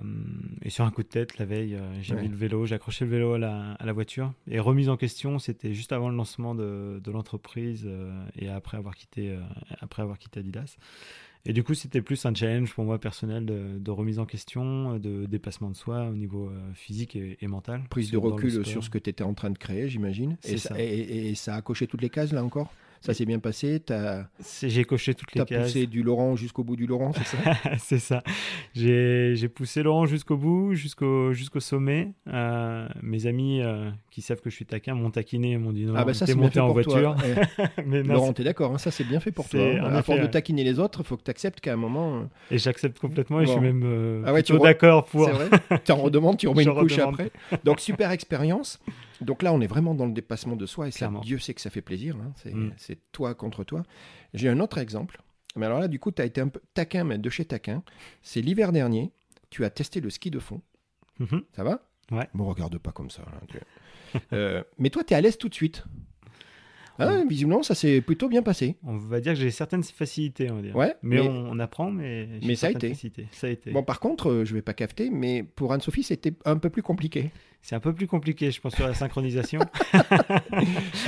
et sur un coup de tête, la veille, j'ai
Ouais.
mis le vélo, j'ai accroché le vélo à la, à la voiture. Et remise en question, c'était juste avant le lancement de, de l'entreprise et après avoir, quitté, après avoir quitté Adidas. Et du coup, c'était plus un challenge pour moi personnel de, de remise en question, de dépassement de soi au niveau euh, physique et, et mental.
prise de recul sur ce que tu étais en train de créer, j'imagine. Et ça a coché toutes les cases, là encore? Ça s'est bien passé as,
J'ai coché toutes les cases.
poussé du Laurent jusqu'au bout du Laurent, c'est ça? *laughs*
C'est ça. J'ai poussé Laurent jusqu'au bout, jusqu'au jusqu'au sommet. Euh, mes amis euh, qui savent que je suis taquin m'ont taquiné et m'ont dit non,
Ah, bah
t'es monté en voiture. *laughs* Mais non,
Laurent, t'es d'accord hein, Ça, c'est bien fait pour toi. Hein. À force de taquiner les autres, il faut que tu acceptes qu'à un moment. euh,
Et j'accepte complètement et je
Bon.
suis même euh,
Ah ouais,
plutôt
re-
d'accord pour.
C'est vrai Tu en *laughs* redemandes, tu remets
Je
une couche après. Donc, super expérience. Donc là, on est vraiment dans le dépassement de soi et ça. Dieu sait que ça fait plaisir. hein. C'est
Mm.
c'est toi contre toi. J'ai un autre exemple. Mais alors là, du coup, tu as été un peu taquin, mais de chez taquin. C'est l'hiver dernier. Tu as testé le ski de fond.
Mhm.
Ça va?
Ouais.
Bon, regarde pas comme ça. tu- Euh, mais toi, tu es à l'aise tout de suite. Ah, visiblement, ça s'est plutôt bien passé.
On va dire que j'ai certaines facilités, on va dire.
Ouais,
mais,
mais-
on, on apprend, mais.
Mais ça a été.
Ça a été.
Bon, par contre, euh, je vais pas cafeter, mais pour Anne-Sophie, c'était un peu plus compliqué.
C'est un peu plus compliqué, je pense, sur la synchronisation. *laughs* *laughs*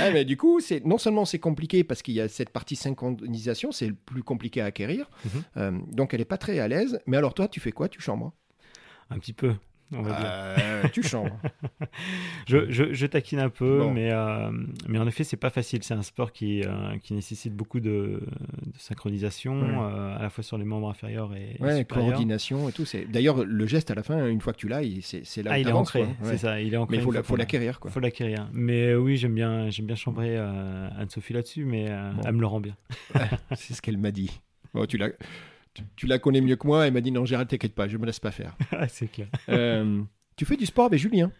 Ah, mais du coup, c'est non seulement c'est compliqué parce qu'il y a cette partie synchronisation, c'est le plus compliqué à acquérir.
Mhm.
Euh, donc, elle est pas très à l'aise. Mais alors, toi, tu fais quoi? Tu chambres?
Un petit peu, on va dire.
Euh, Tu chambres. *laughs*
Je, je, je taquine un peu,
Bon.
mais, euh, mais en effet, c'est pas facile. C'est un sport qui, euh, qui nécessite beaucoup de, de synchronisation,
Ouais.
à la fois sur les membres inférieurs et,
Ouais, coordination et tout. D'ailleurs, le geste à la fin, une fois que tu l'as, c'est là
Ah,
où
il est ancré.
Ouais.
c'est ça. Il est ancré.
Mais il faut
une
la- faut l'acquérir,
l'acquérir. Mais oui, j'aime bien, bien chambrer Anne-Sophie là-dessus, mais
Bon.
elle me le rend bien. *laughs*
C'est ce qu'elle m'a dit. Bon, tu la, tu, tu la connais mieux que moi. Elle m'a dit non, Gérald, t'inquiète pas, je me laisse pas faire. *laughs*
C'est clair.
Euh, tu fais du sport avec Julien?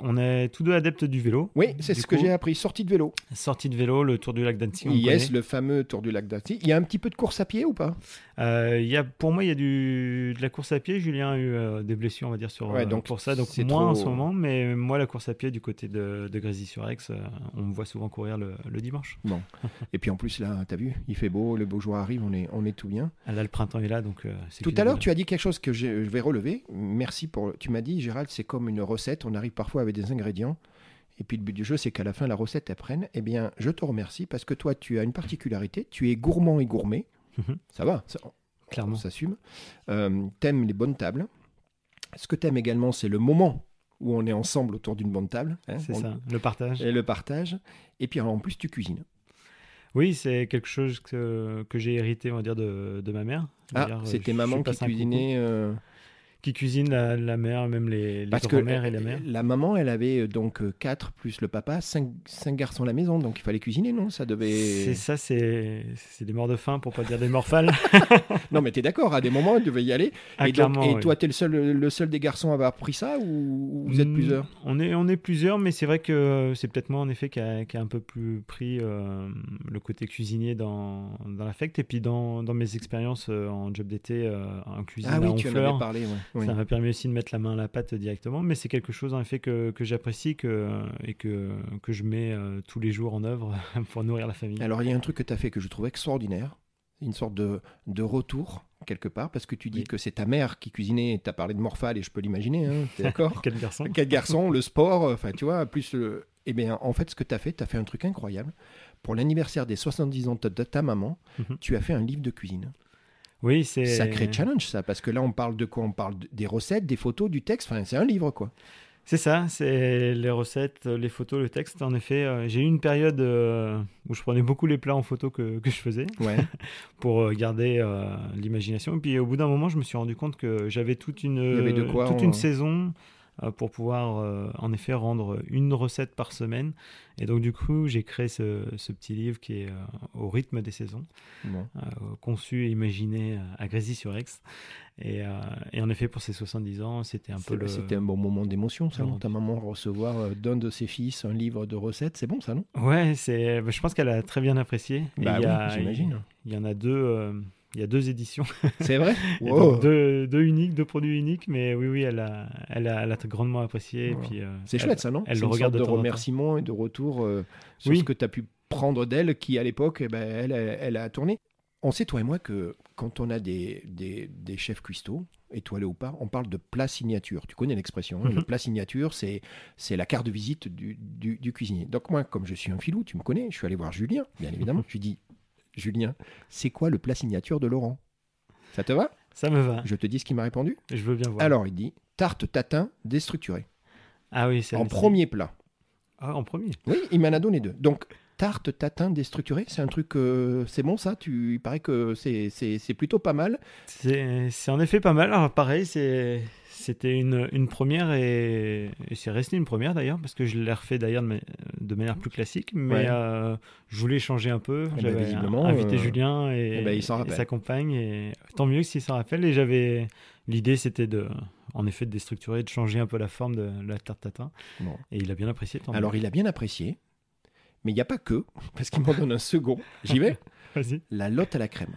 On est tous deux adeptes du vélo.
Oui, c'est ce que j'ai appris. Sortie de vélo.
Sortie de vélo, le tour du lac d'Annecy.
yes,
connaît.
le fameux tour du lac d'Annecy. Il y a un petit peu de course à pied ou pas?
Euh, y a, pour moi, il y a du, de la course à pied. Julien a eu euh, des blessures, on va dire, sur,
Ouais, donc
pour ça. Donc,
c'est
moins en ce moment, mais moi, la course à pied du côté de, de Grésy-sur-Aix, euh, on me voit souvent courir le, le dimanche. *laughs*
Et puis en plus, là, t'as vu, il fait beau, le beau jour arrive, on est, on est tout bien.
Ah, Là, le printemps est là, donc c'est
Tout à l'heure, tu as dit quelque chose que je vais relever. Merci pour. Tu m'as dit, Gérald, c'est comme une recette. On arrive parfois avec des ingrédients. Et puis le but du jeu, c'est qu'à la fin, la recette, elle prenne. Eh bien, je te remercie parce que toi, tu as une particularité. Tu es gourmand et gourmet.
Mhm.
Ça va, ça,
Clairement.
on s'assume. Euh, t'aimes les bonnes tables. Ce que t'aimes également, c'est le moment où on est ensemble autour d'une bonne table. hein.
C'est
On-
ça, le partage.
Et le partage. Et puis en plus, tu cuisines.
Oui, c'est quelque chose que, que j'ai hérité, on va dire, de, de ma mère.
Ah, c'était maman qui cuisinait. Euh,
Qui cuisine la, la mère, même les, les
Parce que
et la mère.
la maman, elle avait euh, donc 4 plus le papa, 5, garçons à la maison, donc il fallait cuisiner, non? Ça
C'est
devait.
ça, c'est c'est des morts de faim, pour pas dire des morts fales. *laughs*
Non, mais t'es d'accord, à des moments, il devait y aller.
Ah,
et donc- et
oui.
toi, t'es le seul, le seul des garçons à avoir pris ça ou ou vous êtes
Mm,
plusieurs?
on est, on est plusieurs, mais c'est vrai que c'est peut-être moi, en effet, qui a, qui a un peu plus pris euh, le côté cuisinier dans, dans l'affect. Et puis, dans, dans mes expériences euh, en job d'été, euh, en cuisine
Ah
à
oui, tu en avais parlé, ouais. Oui.
Ça m'a permis aussi de mettre la main à la pâte directement, mais c'est quelque chose en effet que, que j'apprécie que, et que, que je mets euh, tous les jours en œuvre *laughs* pour nourrir la famille.
Alors, il y a un truc que tu as fait que je trouve extraordinaire, une sorte de, de retour quelque part, parce que tu dis
Oui.
que c'est ta mère qui cuisinait, tu as parlé de Morphale, et je peux l'imaginer, hein, t'es *laughs* d'accord
Quel garçon *laughs*
Quatre garçons, le sport, euh, enfin tu vois, plus le... Eh bien, en fait, ce que tu as fait, tu as fait un truc incroyable. Pour l'anniversaire des 70 ans de de ta maman,
Mhm.
tu as fait un livre de cuisine.
Oui, c'est.
Sacré challenge, ça, parce que là, on parle de quoi? On parle de- des recettes, des photos, du texte? Enfin, c'est un livre, quoi.
C'est ça, c'est les recettes, les photos, le texte. En effet, euh, j'ai eu une période euh, où je prenais beaucoup les plats en photo que, que je faisais
Ouais. *laughs*
pour euh, garder euh, l'imagination. Et puis au bout d'un moment, je me suis rendu compte que j'avais toute une, toute
en-
une saison euh, pour pouvoir euh, en effet rendre une recette par semaine. Et donc du coup, j'ai créé ce, ce petit livre qui est euh, au rythme des saisons.
Bon.
euh, conçu et imaginé euh, à Grésy-sur-Aix. Et, euh, et en effet, pour ses 70 ans, c'était un peu le.
C'était un bon moment d'émotion, ça, non. Ta maman recevoir euh, d'un de ses fils un livre de recettes, c'est bon, ça, non?
Ouais, bah, Je pense qu'elle a très bien apprécié.
Bah oui, j'imagine.
Il y en a deux. Il y a deux éditions, *laughs*
C'est vrai
Et
Wow.
donc deux, deux uniques, deux produits uniques, mais oui, oui, elle a, elle a, elle a grandement apprécié. puis, euh,
C'est
elle-
chouette, ça, non
elle le regarde
sorte
de
de
temps.
remerciement et de retour euh, sur
Oui.
ce que tu as pu prendre d'elle, qui, à l'époque, eh ben, elle, elle, a tourné. On sait, toi et moi, que quand on a des, des, des chefs cuistots, étoilés ou pas, on parle de plat signature. Tu connais l'expression. hein,
Mhm.
Le plat signature, c'est c'est la carte de visite du, du- du cuisinier. Donc moi, comme je suis un filou, tu me connais, je suis allé voir Julien, bien évidemment. je lui dis, Julien, c'est quoi le plat signature de Laurent? Ça te va?
Ça me va.
Je te dis ce qu'il m'a répondu?
Je veux bien voir.
Alors, il dit, tarte tatin déstructurée.
ah oui, c'est
En premier plat.
Ah, en premier.
Oui, il m'en a donné deux. Donc, tarte tatin déstructurée, c'est un truc, euh, c'est bon ça tu, Il paraît que c'est- plutôt pas mal.
C'est c'est en effet pas mal. Alors pareil, c'était une, une première et, et c'est resté une première d'ailleurs parce que je l'ai refait d'ailleurs de, ma- de manière plus classique, mais
Ouais.
euh, je voulais changer un peu.
ben,
J'avais invité
euh,
Julien et,
eh ben, il
et sa compagne et tant mieux s'il s'en rappelle. Et j'avais l'idée c'était de en effet de déstructurer, de changer un peu la forme de la tarte tatin
Bon.
et il a bien apprécié. tant mieux.
Alors, il a bien apprécié, mais il n'y a pas que, parce qu'il m'en donne un second. J'y vais. *laughs*
vas-y.
La lotte à la crème.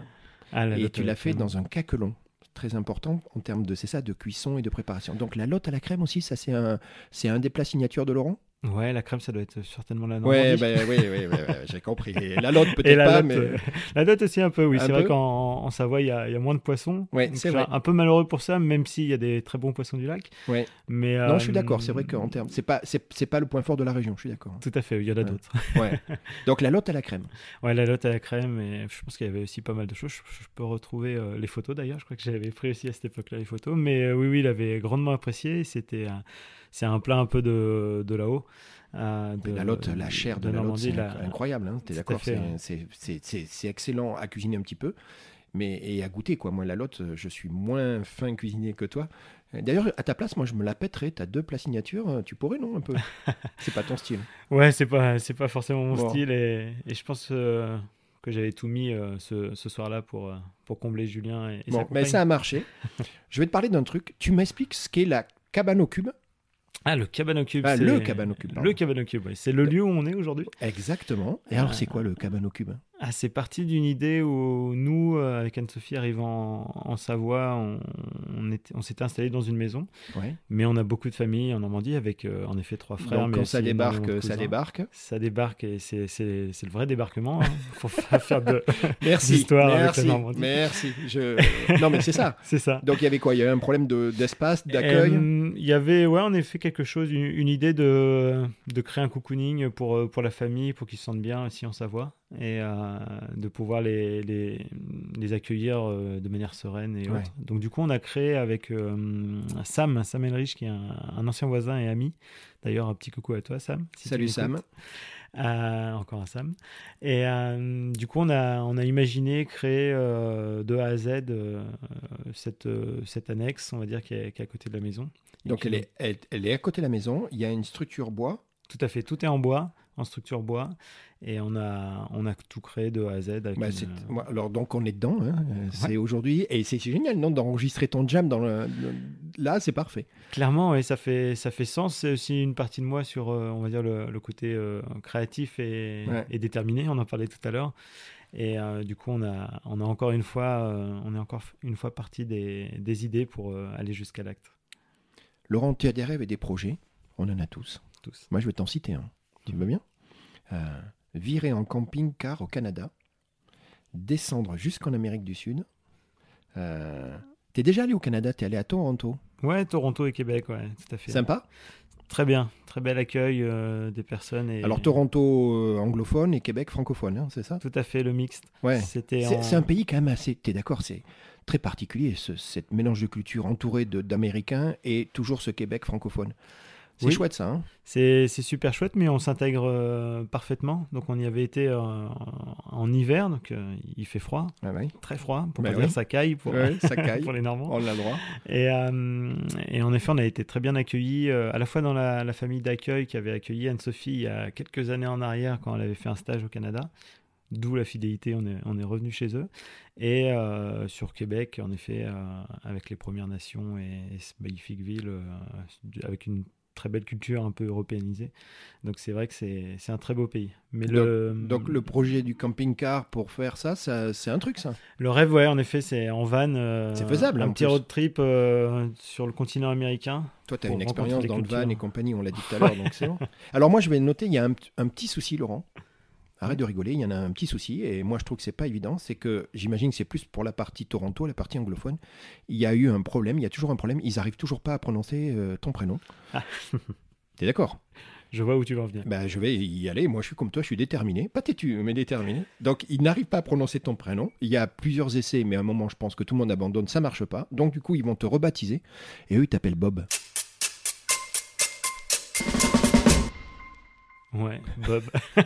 Ah, la
Et tu l'as
la
fait
crème.
dans un caquelon. Très important en termes de, c'est ça, de cuisson et de préparation. Donc, la lotte à la crème aussi, ça, c'est un, c'est un des plats signatures de Laurent?
Ouais, la crème ça doit être certainement la
Ouais,
Normandie.
ben, oui, oui, oui, oui, j'ai compris. La lotte, *laughs* peut-être pas, mais.
euh, la lotte aussi un peu, oui. C'est vrai qu'en en Savoie, il y, a il y a moins de poissons.
Ouais, c'est vrai.
Un peu malheureux pour ça, même s'il y a des très bons poissons du lac.
Ouais.
Mais,
Non,
euh,
je suis d'accord. C'est vrai qu'en termes. C'est pas, c'est, pas le point fort de la région, je suis d'accord.
Tout à fait, il y en a
Ouais.
d'autres.
Ouais. Donc, la lotte à la crème.
Ouais, la lotte à la crème, et je pense qu'il y avait aussi pas mal de choses. Je, je peux retrouver euh, les photos d'ailleurs. Je crois que j'avais pris aussi à cette époque-là les photos. Mais euh, oui, oui, il avait grandement apprécié. C'était un- c'est un plat un peu de, de là-haut. euh, de-
la lotte, la chair de, la lotte, c'est
la-
incroyable. Hein, T'es d'accord c'est, excellent à cuisiner un petit peu, mais et à goûter quoi. Moi, la lotte, je suis moins fin cuisinier que toi. D'ailleurs, à ta place, moi, je me la pèterais. T'as deux plats signatures, tu pourrais non un peu? *laughs* c'est pas ton style.
Ouais, c'est pas, c'est pas forcément mon
Bon.
style et, et je pense euh, que j'avais tout mis euh, ce, ce soir-là pour, euh, pour combler Julien et, et sa
Bon, mais
compagne.
ça a marché. *laughs* je vais te parler d'un truc. Tu m'expliques ce qu'est la cabane au cube?
Ah, le cabane au cube.
Ah, le cabane au cube, pardon.
Le cabane au cube, ouais. C'est le lieu où on est aujourd'hui.
Exactement. Et alors,
Ah.
c'est quoi le cabane au cube
Ah, c'est parti d'une idée où nous, euh, avec Anne-Sophie, arrivant en, en Savoie, on, on, était- on s'était installé dans une maison.
Ouais.
Mais on a beaucoup de familles en Normandie avec euh, en effet trois frères.
Donc,
mais
quand ça débarque, ça débarque.
Ça débarque et c'est c'est- c'est le vrai débarquement. Hein. *laughs* Faut pas faire de. *laughs*
Merci.
D'histoire avec
merci.
la Normandie.
Merci. Je... *laughs* Non, mais c'est ça.
C'est ça.
Donc il y avait quoi? Il y avait un problème de- d'espace, d'accueil?
Euh, Il y avait, ouais, en effet, quelque chose, une, une idée de, de créer un cocooning pour, pour la famille, pour qu'ils se sentent bien ici en Savoie, et euh, de pouvoir les, les, les accueillir euh, de manière sereine et
Ouais.
Donc du coup, on a créé avec euh, Sam, Sam Elrich, qui est un, un ancien voisin et ami. D'ailleurs, un petit coucou à toi, Sam. si
Salut. Sam.
Encore un Sam. Et du coup, on a, on a imaginé créer de A à Z cette, cette annexe, on va dire, qui est, qui est à côté de la maison.
Donc elle est, elle, elle est à côté de la maison. Il y a une structure bois.
Tout à fait, tout est en bois, en structure bois, et on a, on a tout créé de A à Z. Avec
Bah,
une-
moi, alors donc on est dedans. hein. Euh, C'est aujourd'hui et c'est génial non d'enregistrer ton jam dans le, là c'est parfait.
Clairement, et ça fait, ça fait sens. C'est aussi une partie de moi sur, euh, on va dire, le, le côté euh, créatif et,
Ouais.
et déterminé. On en parlait tout à l'heure. Et euh, du coup, on a, on a encore une fois, euh, on est encore une fois parti des, des idées pour euh, aller jusqu'à l'acte.
Laurent, tu as des rêves et des projets. On en a tous.
Tous.
Moi je vais t'en citer un. Tu veux bien? Euh, Virer en camping-car au Canada, descendre jusqu'en Amérique du Sud, Euh, T'es déjà allé au Canada, t'es allé à Toronto?
Ouais, Toronto et Québec, ouais, tout à fait.
Sympa
Très bien, très bel accueil euh, des personnes. Et...
Alors Toronto anglophone et Québec francophone, hein, c'est ça?
Tout à fait, le mixte.
Ouais.
C'était
C'est
en-
c'est un pays quand même assez. T'es d'accord C'est très particulier, ce cette mélange de culture entouré de- d'Américains et toujours ce Québec francophone. C'est
Oui.
chouette ça. Hein
C'est super chouette, mais on s'intègre euh, parfaitement. Donc on y avait été euh, en hiver, donc euh, il fait froid,
Ah ouais.
très froid, pour
Ben
pas
oui.
dire ça caille pour,
Ouais, ça *laughs* caille.
pour les Normands.
On l'a droit.
Et, et en effet, on a été très bien accueillis, à la fois dans la, la famille d'accueil qui avait accueilli Anne-Sophie il y a quelques années en arrière quand elle avait fait un stage au Canada. D'où la fidélité, on est, on est revenu chez eux. Et euh, sur Québec, en effet, euh, avec les Premières Nations et, et ce magnifique ville, euh, avec une très belle culture un peu européanisée. Donc c'est vrai que c'est un très beau pays. Mais le,
Donc le projet du camping-car pour faire ça, ça c'est un truc ça?
le rêve, ouais, en effet, c'est en van. euh,
C'est faisable,
Un petit
plus.
road trip euh, sur le continent américain.
Toi, tu as une expérience dans le van et compagnie, on l'a dit tout à l'heure, donc c'est *laughs* bon. Alors moi, je vais noter, il y a un, un petit souci, Laurent. Arrête de rigoler, il y en a un petit souci, et moi je trouve que c'est pas évident, c'est que j'imagine que c'est plus pour la partie Toronto, la partie anglophone. Il y a eu un problème, il y a toujours un problème, ils arrivent toujours pas à prononcer euh, ton prénom.
Ah.
T'es d'accord?
Je vois où tu veux en venir.
ben, Je vais y aller, moi je suis comme toi, je suis déterminé, pas têtu, mais déterminé. Donc ils n'arrivent pas à prononcer ton prénom, il y a plusieurs essais, mais à un moment je pense que tout le monde abandonne, ça marche pas. Donc du coup ils vont te rebaptiser, et eux ils t'appellent Bob.
Ouais, Bob. *laughs*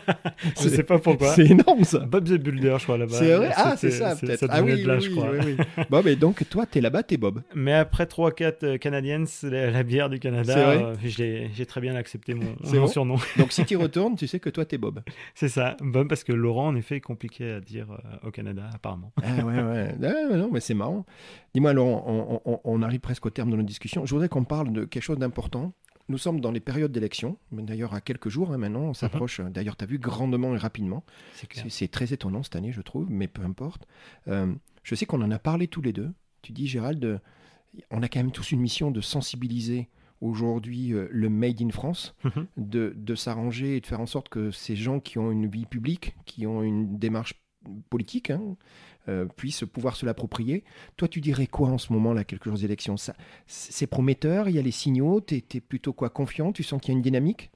je
C'est-
sais pas pourquoi.
C'est énorme ça
Bob the Builder, je crois, là-bas.
C'est vrai? Ah, c'est ça, peut-être. Ah oui,
de là,
oui,
je crois.
oui, oui. *laughs* Bon, mais donc, toi, t'es là-bas, t'es Bob.
Mais après 3-4 Canadiens, la, la bière du Canada, euh, j'ai très bien accepté mon, mon
bon
surnom. *laughs*
Donc, si tu retournes, tu sais que toi, t'es Bob.
C'est ça, Bob, parce que Laurent, en effet, est compliqué à dire euh, au Canada, apparemment.
Ah, ouais, ouais. Ah, non, mais c'est marrant. Dis-moi, Laurent, on, on- on arrive presque au terme de notre discussion. Je voudrais qu'on parle de quelque chose d'important. Nous sommes dans les périodes d'élection, d'ailleurs à quelques jours hein, maintenant, on s'approche, d'ailleurs tu as vu grandement et rapidement,
C'est
très étonnant cette année je trouve, mais peu importe. Euh, je sais qu'on en a parlé tous les deux, tu dis Gérald, on a quand même tous une mission de sensibiliser aujourd'hui euh, le Made in France,
Mhm.
de, de s'arranger et de faire en sorte que ces gens qui ont une vie publique, qui ont une démarche politique, hein, euh, puissent pouvoir se l'approprier. Toi, tu dirais quoi en ce moment, là, quelques jours d'élection? C'est prometteur, il y a les signaux, tu es, plutôt quoi confiant, tu sens qu'il y a une dynamique?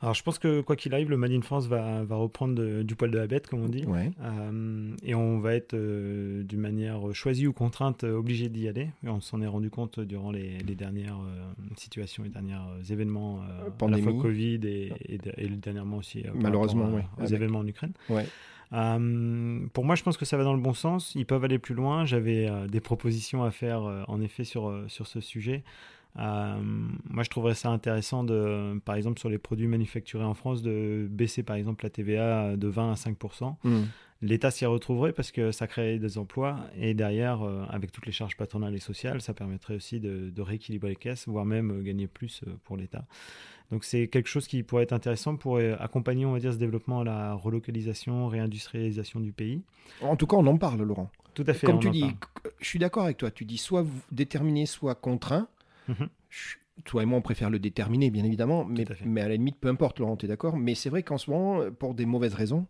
Alors, je pense que quoi qu'il arrive, le Made in France va, va reprendre de- du poil de la bête, comme on dit.
Ouais.
Euh, et on va être euh, d'une manière choisie ou contrainte obligé d'y aller. Et on s'en est rendu compte durant les, les dernières euh, situations, les derniers événements, à la fois Covid et, et, et dernièrement aussi
Malheureusement,
à-
oui,
aux
avec-
événements en Ukraine.
Ouais.
Euh, pour moi, je pense que ça va dans le bon sens. Ils peuvent aller plus loin. J'avais euh, des propositions à faire, euh, en effet, sur, sur ce sujet. Moi, je trouverais ça intéressant, de, par exemple, sur les produits manufacturés en France, de baisser, par exemple, la TVA de 20 à 5%
Hmm.
L'État s'y retrouverait parce que ça crée des emplois et derrière, avec toutes les charges patronales et sociales, ça permettrait aussi de, de rééquilibrer les caisses, voire même gagner plus pour l'État. Donc c'est quelque chose qui pourrait être intéressant pour euh, accompagner, on va dire, ce développement à la relocalisation, réindustrialisation du pays.
En tout cas, on en parle, Laurent.
Tout à fait.
Comme tu dis,
parle.
je suis d'accord avec toi, tu dis soit déterminé, soit contraint.
Mhm.
Je- Toi et moi, on préfère le déterminer, bien évidemment, mais,
à
mais à la limite, peu importe, Laurent, tu es d'accord. Mais c'est vrai qu'en ce moment, pour des mauvaises raisons,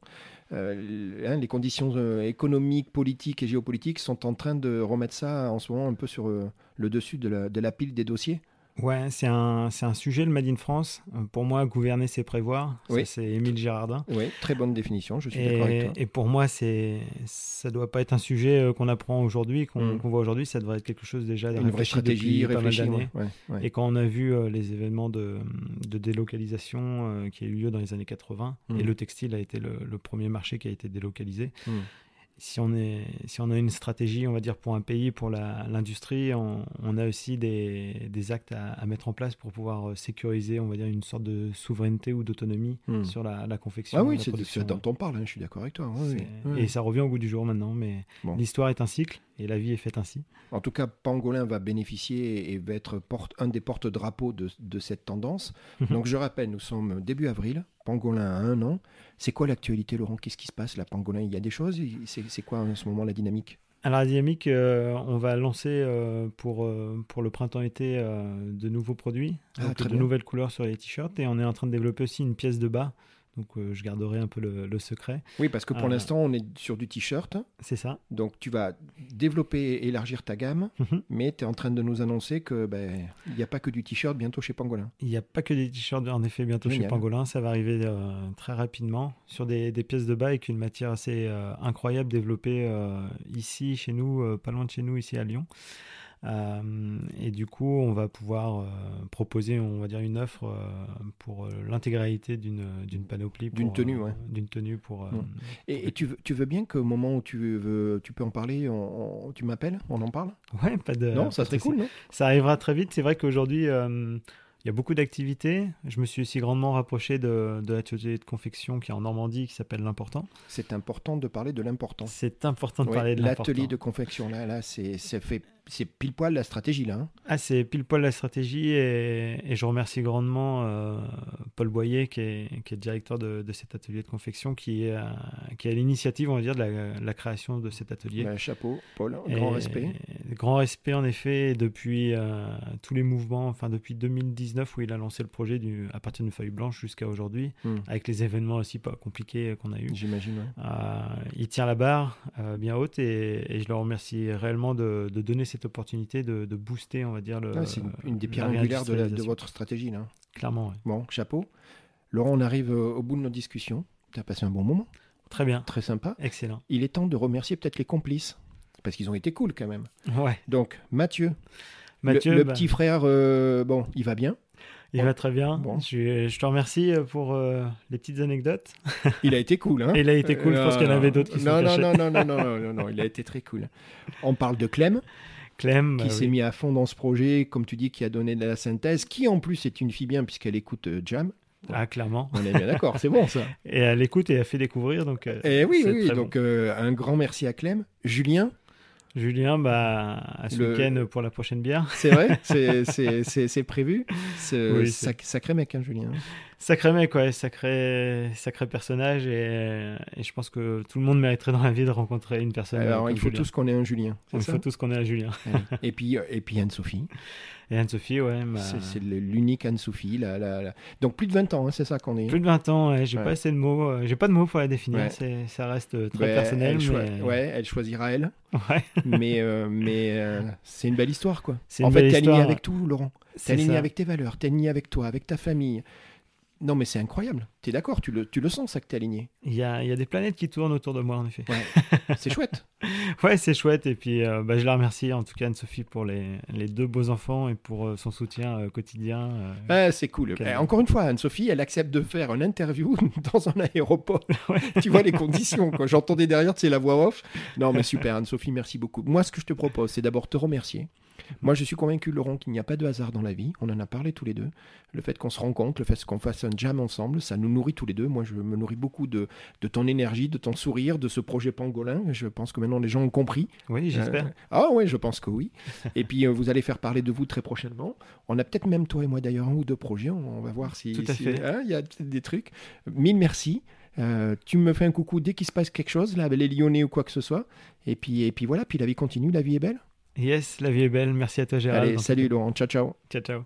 euh, hein, les conditions euh, économiques, politiques et géopolitiques sont en train de remettre ça en ce moment un peu sur euh, le dessus de la, de la pile des dossiers.
Ouais, c'est un, c'est un sujet, le Made in France. Euh, Pour moi, gouverner, c'est prévoir. Ça,
Oui.
c'est Émile Girardin.
Oui, très bonne définition, je suis d'accord avec
Et,
toi.
et pour moi, c'est, ça doit pas être un sujet euh, qu'on apprend aujourd'hui, qu'on,
Mm.
qu'on voit aujourd'hui. Ça devrait être quelque chose déjà
Une vraie stratégie
depuis pas d'années.
ouais, ouais.
Et quand on a vu euh, les événements de, de délocalisation euh, qui a eu lieu dans les années 80,
Mm.
et le textile a été le, le premier marché qui a été délocalisé,
Mm.
Si, on est, si on a une stratégie, on va dire, pour un pays, pour l'industrie, on, on a aussi des, des actes à, à mettre en place pour pouvoir euh, sécuriser, on va dire, une sorte de souveraineté ou d'autonomie
Mm.
sur la, la confection.
Ah oui, c'est dont on parle, hein, je suis d'accord avec toi. oui.
Et ça revient au goût du jour maintenant, mais
Bon.
l'histoire est un cycle et la vie est faite ainsi.
En tout cas, Pangolin va bénéficier et va être porte, un des porte-drapeaux de, de cette tendance.
Mhm.
Donc je rappelle, nous sommes début avril, Pangolin a un an. C'est quoi l'actualité, Laurent? Qu'est-ce qui se passe là, Pangolin? Il y a des choses? C'est quoi en ce moment la dynamique?
Alors la dynamique, euh, on va lancer euh, pour, euh, pour le printemps-été de nouveaux produits,
Ah,
donc de
bien.
nouvelles couleurs sur les t-shirts et on est en train de développer aussi une pièce de bas. Donc je garderai un peu le, secret.
Oui, parce que pour l'instant, on est sur du t-shirt.
C'est ça.
Donc tu vas développer et élargir ta gamme, mhm. mais tu es en train de nous annoncer que ben, il n'y a pas que du t-shirt bientôt chez Pangolin.
Il n'y a pas que des t-shirts en effet bientôt chez Pangolin, ça va arriver très rapidement sur des, pièces de bas avec une matière assez incroyable développée ici chez nous, pas loin de chez nous ici à Lyon. Euh, et du coup, on va pouvoir euh, proposer, on va dire, une offre euh, pour l'intégralité d'une d'une panoplie.
D'une tenue, ouais.
D'une tenue pour.
Et, tu, veux, tu veux bien qu'au moment où tu, veux, tu peux en parler, tu m'appelles, on en parle?
Ouais, pas de.
Non, ça serait cool, non?
Ça arrivera très vite. C'est vrai qu'aujourd'hui. Il y a beaucoup d'activités. Je me suis aussi grandement rapproché de, de l'atelier de confection qui est en Normandie, qui s'appelle l'important.
C'est important de parler de l'important.
C'est important de parler de l'important.
L'atelier de confection, là, là c'est fait c'est pile poil la stratégie là. Hein.
Ah, c'est pile poil la stratégie et, je remercie grandement euh, Paul Boyer qui est, qui est directeur de, de, cet atelier de confection qui est, qui l'initiative, on va dire, de la, création de cet atelier.
Bah, chapeau, Paul, grand respect.
Grand respect en effet depuis euh, tous les mouvements, enfin depuis 2019 où il a lancé le projet du, à partir d'une feuille blanche jusqu'à aujourd'hui, hmm. avec les événements aussi pas compliqués qu'on a eu.
J'imagine.
Euh, il tient la barre bien haute et, et, je le remercie réellement de, de donner cette opportunité de, booster, on va dire, le.
c'est une, des pierres angulaires de, votre stratégie, là.
Clairement,
Bon, chapeau. Laurent, on arrive euh, au bout de notre discussion. Tu as passé un bon moment.
Très bien.
Très sympa.
Excellent.
Il est temps de remercier peut-être les complices, parce qu'ils ont été cool quand même.
Ouais.
Donc, Mathieu. Mathieu, le, bah petit frère, euh, bon, il va bien.
Il va très bien. Bon. Je, je, te remercie euh, pour les petites anecdotes. *laughs*
Il a été cool. Hein
il a été cool. je pense qu'il y en avait d'autres qui
non,
sont
non, non, non, non, non, non, non, il a été très cool. On parle de Clem.
Clem,
qui
bah
s'est mis à fond dans ce projet, comme tu dis, qui a donné de la synthèse, qui en plus est une fille bien puisqu'elle écoute euh, Jam.
Ah, clairement.
On est bien d'accord, c'est bon ça. *laughs*
Et elle écoute et elle fait découvrir. Donc,
et euh, eh oui, oui, donc euh, un grand merci à Clem. Julien
Julien, bah, à ce week-end pour la prochaine bière.
C'est vrai *laughs* C'est prévu oui, Sacré mec, hein, Julien.
Sacré mec, ouais, sacré, sacré personnage. Et, je pense que tout le monde mériterait dans la vie de rencontrer une personne.
Alors, il faut tous qu'on ait un Julien.
Il faut tous qu'on ait un Julien.
et puis, et puis Anne-Sophie.
Et Anne-Sophie, ouais.
C'est l'unique Anne-Sophie. La, Donc plus de 20 ans, hein, c'est ça qu'on est.
Plus de 20 ans, ouais, j'ai pas assez de mots. Euh, j'ai pas de mots pour la définir. Ça reste euh, très personnel.
Elle
mais...
Ouais, elle choisira elle.
Ouais. *laughs*
mais euh, mais c'est une belle histoire, quoi. En fait, t'es aligné avec tout, Laurent. T'es aligné avec tes valeurs, t'es aligné avec toi, avec ta famille. Non, mais c'est incroyable. Tu es d'accord tu le, tu le sens, ça, que tu es aligné
Il y a, y a, des planètes qui tournent autour de moi, en effet. *laughs*
c'est chouette.
ouais, c'est chouette. Et puis, euh, bah, je la remercie, en tout cas, Anne-Sophie, pour les, les, deux beaux enfants et pour euh, son soutien euh, quotidien.
c'est cool. Eh, encore une fois, Anne-Sophie, elle accepte de faire une interview *laughs* dans un aéroport. *laughs* tu vois les conditions. J'entendais derrière, c'est la voix off. Non, mais super, Anne-Sophie, merci beaucoup. Moi, ce que je te propose, c'est d'abord te remercier moi, je suis convaincu, Laurent, qu'il n'y a pas de hasard dans la vie. On en a parlé tous les deux. Le fait qu'on se rencontre, le fait qu'on fasse un jam ensemble, ça nous nourrit tous les deux. Moi, je me nourris beaucoup de, de ton énergie, de ton sourire, de ce projet pangolin. Je pense que maintenant, les gens ont compris.
Oui, j'espère. Euh,
ah oui, je pense que oui. *laughs* et puis, euh, vous allez faire parler de vous très prochainement. On a peut-être même, toi et moi, d'ailleurs, un ou deux projets. On, va voir si...
Tout à fait.
Hein, il y a des trucs. Mille merci. Euh, tu me fais un coucou dès qu'il se passe quelque chose, là, avec les Lyonnais ou quoi que ce soit. Et puis, et puis voilà, puis la vie continue, la vie est belle.
Yes, la vie est belle. Merci à toi, Gérald.
Allez, salut Laurent. Ciao, ciao.
Ciao, ciao.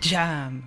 Jam.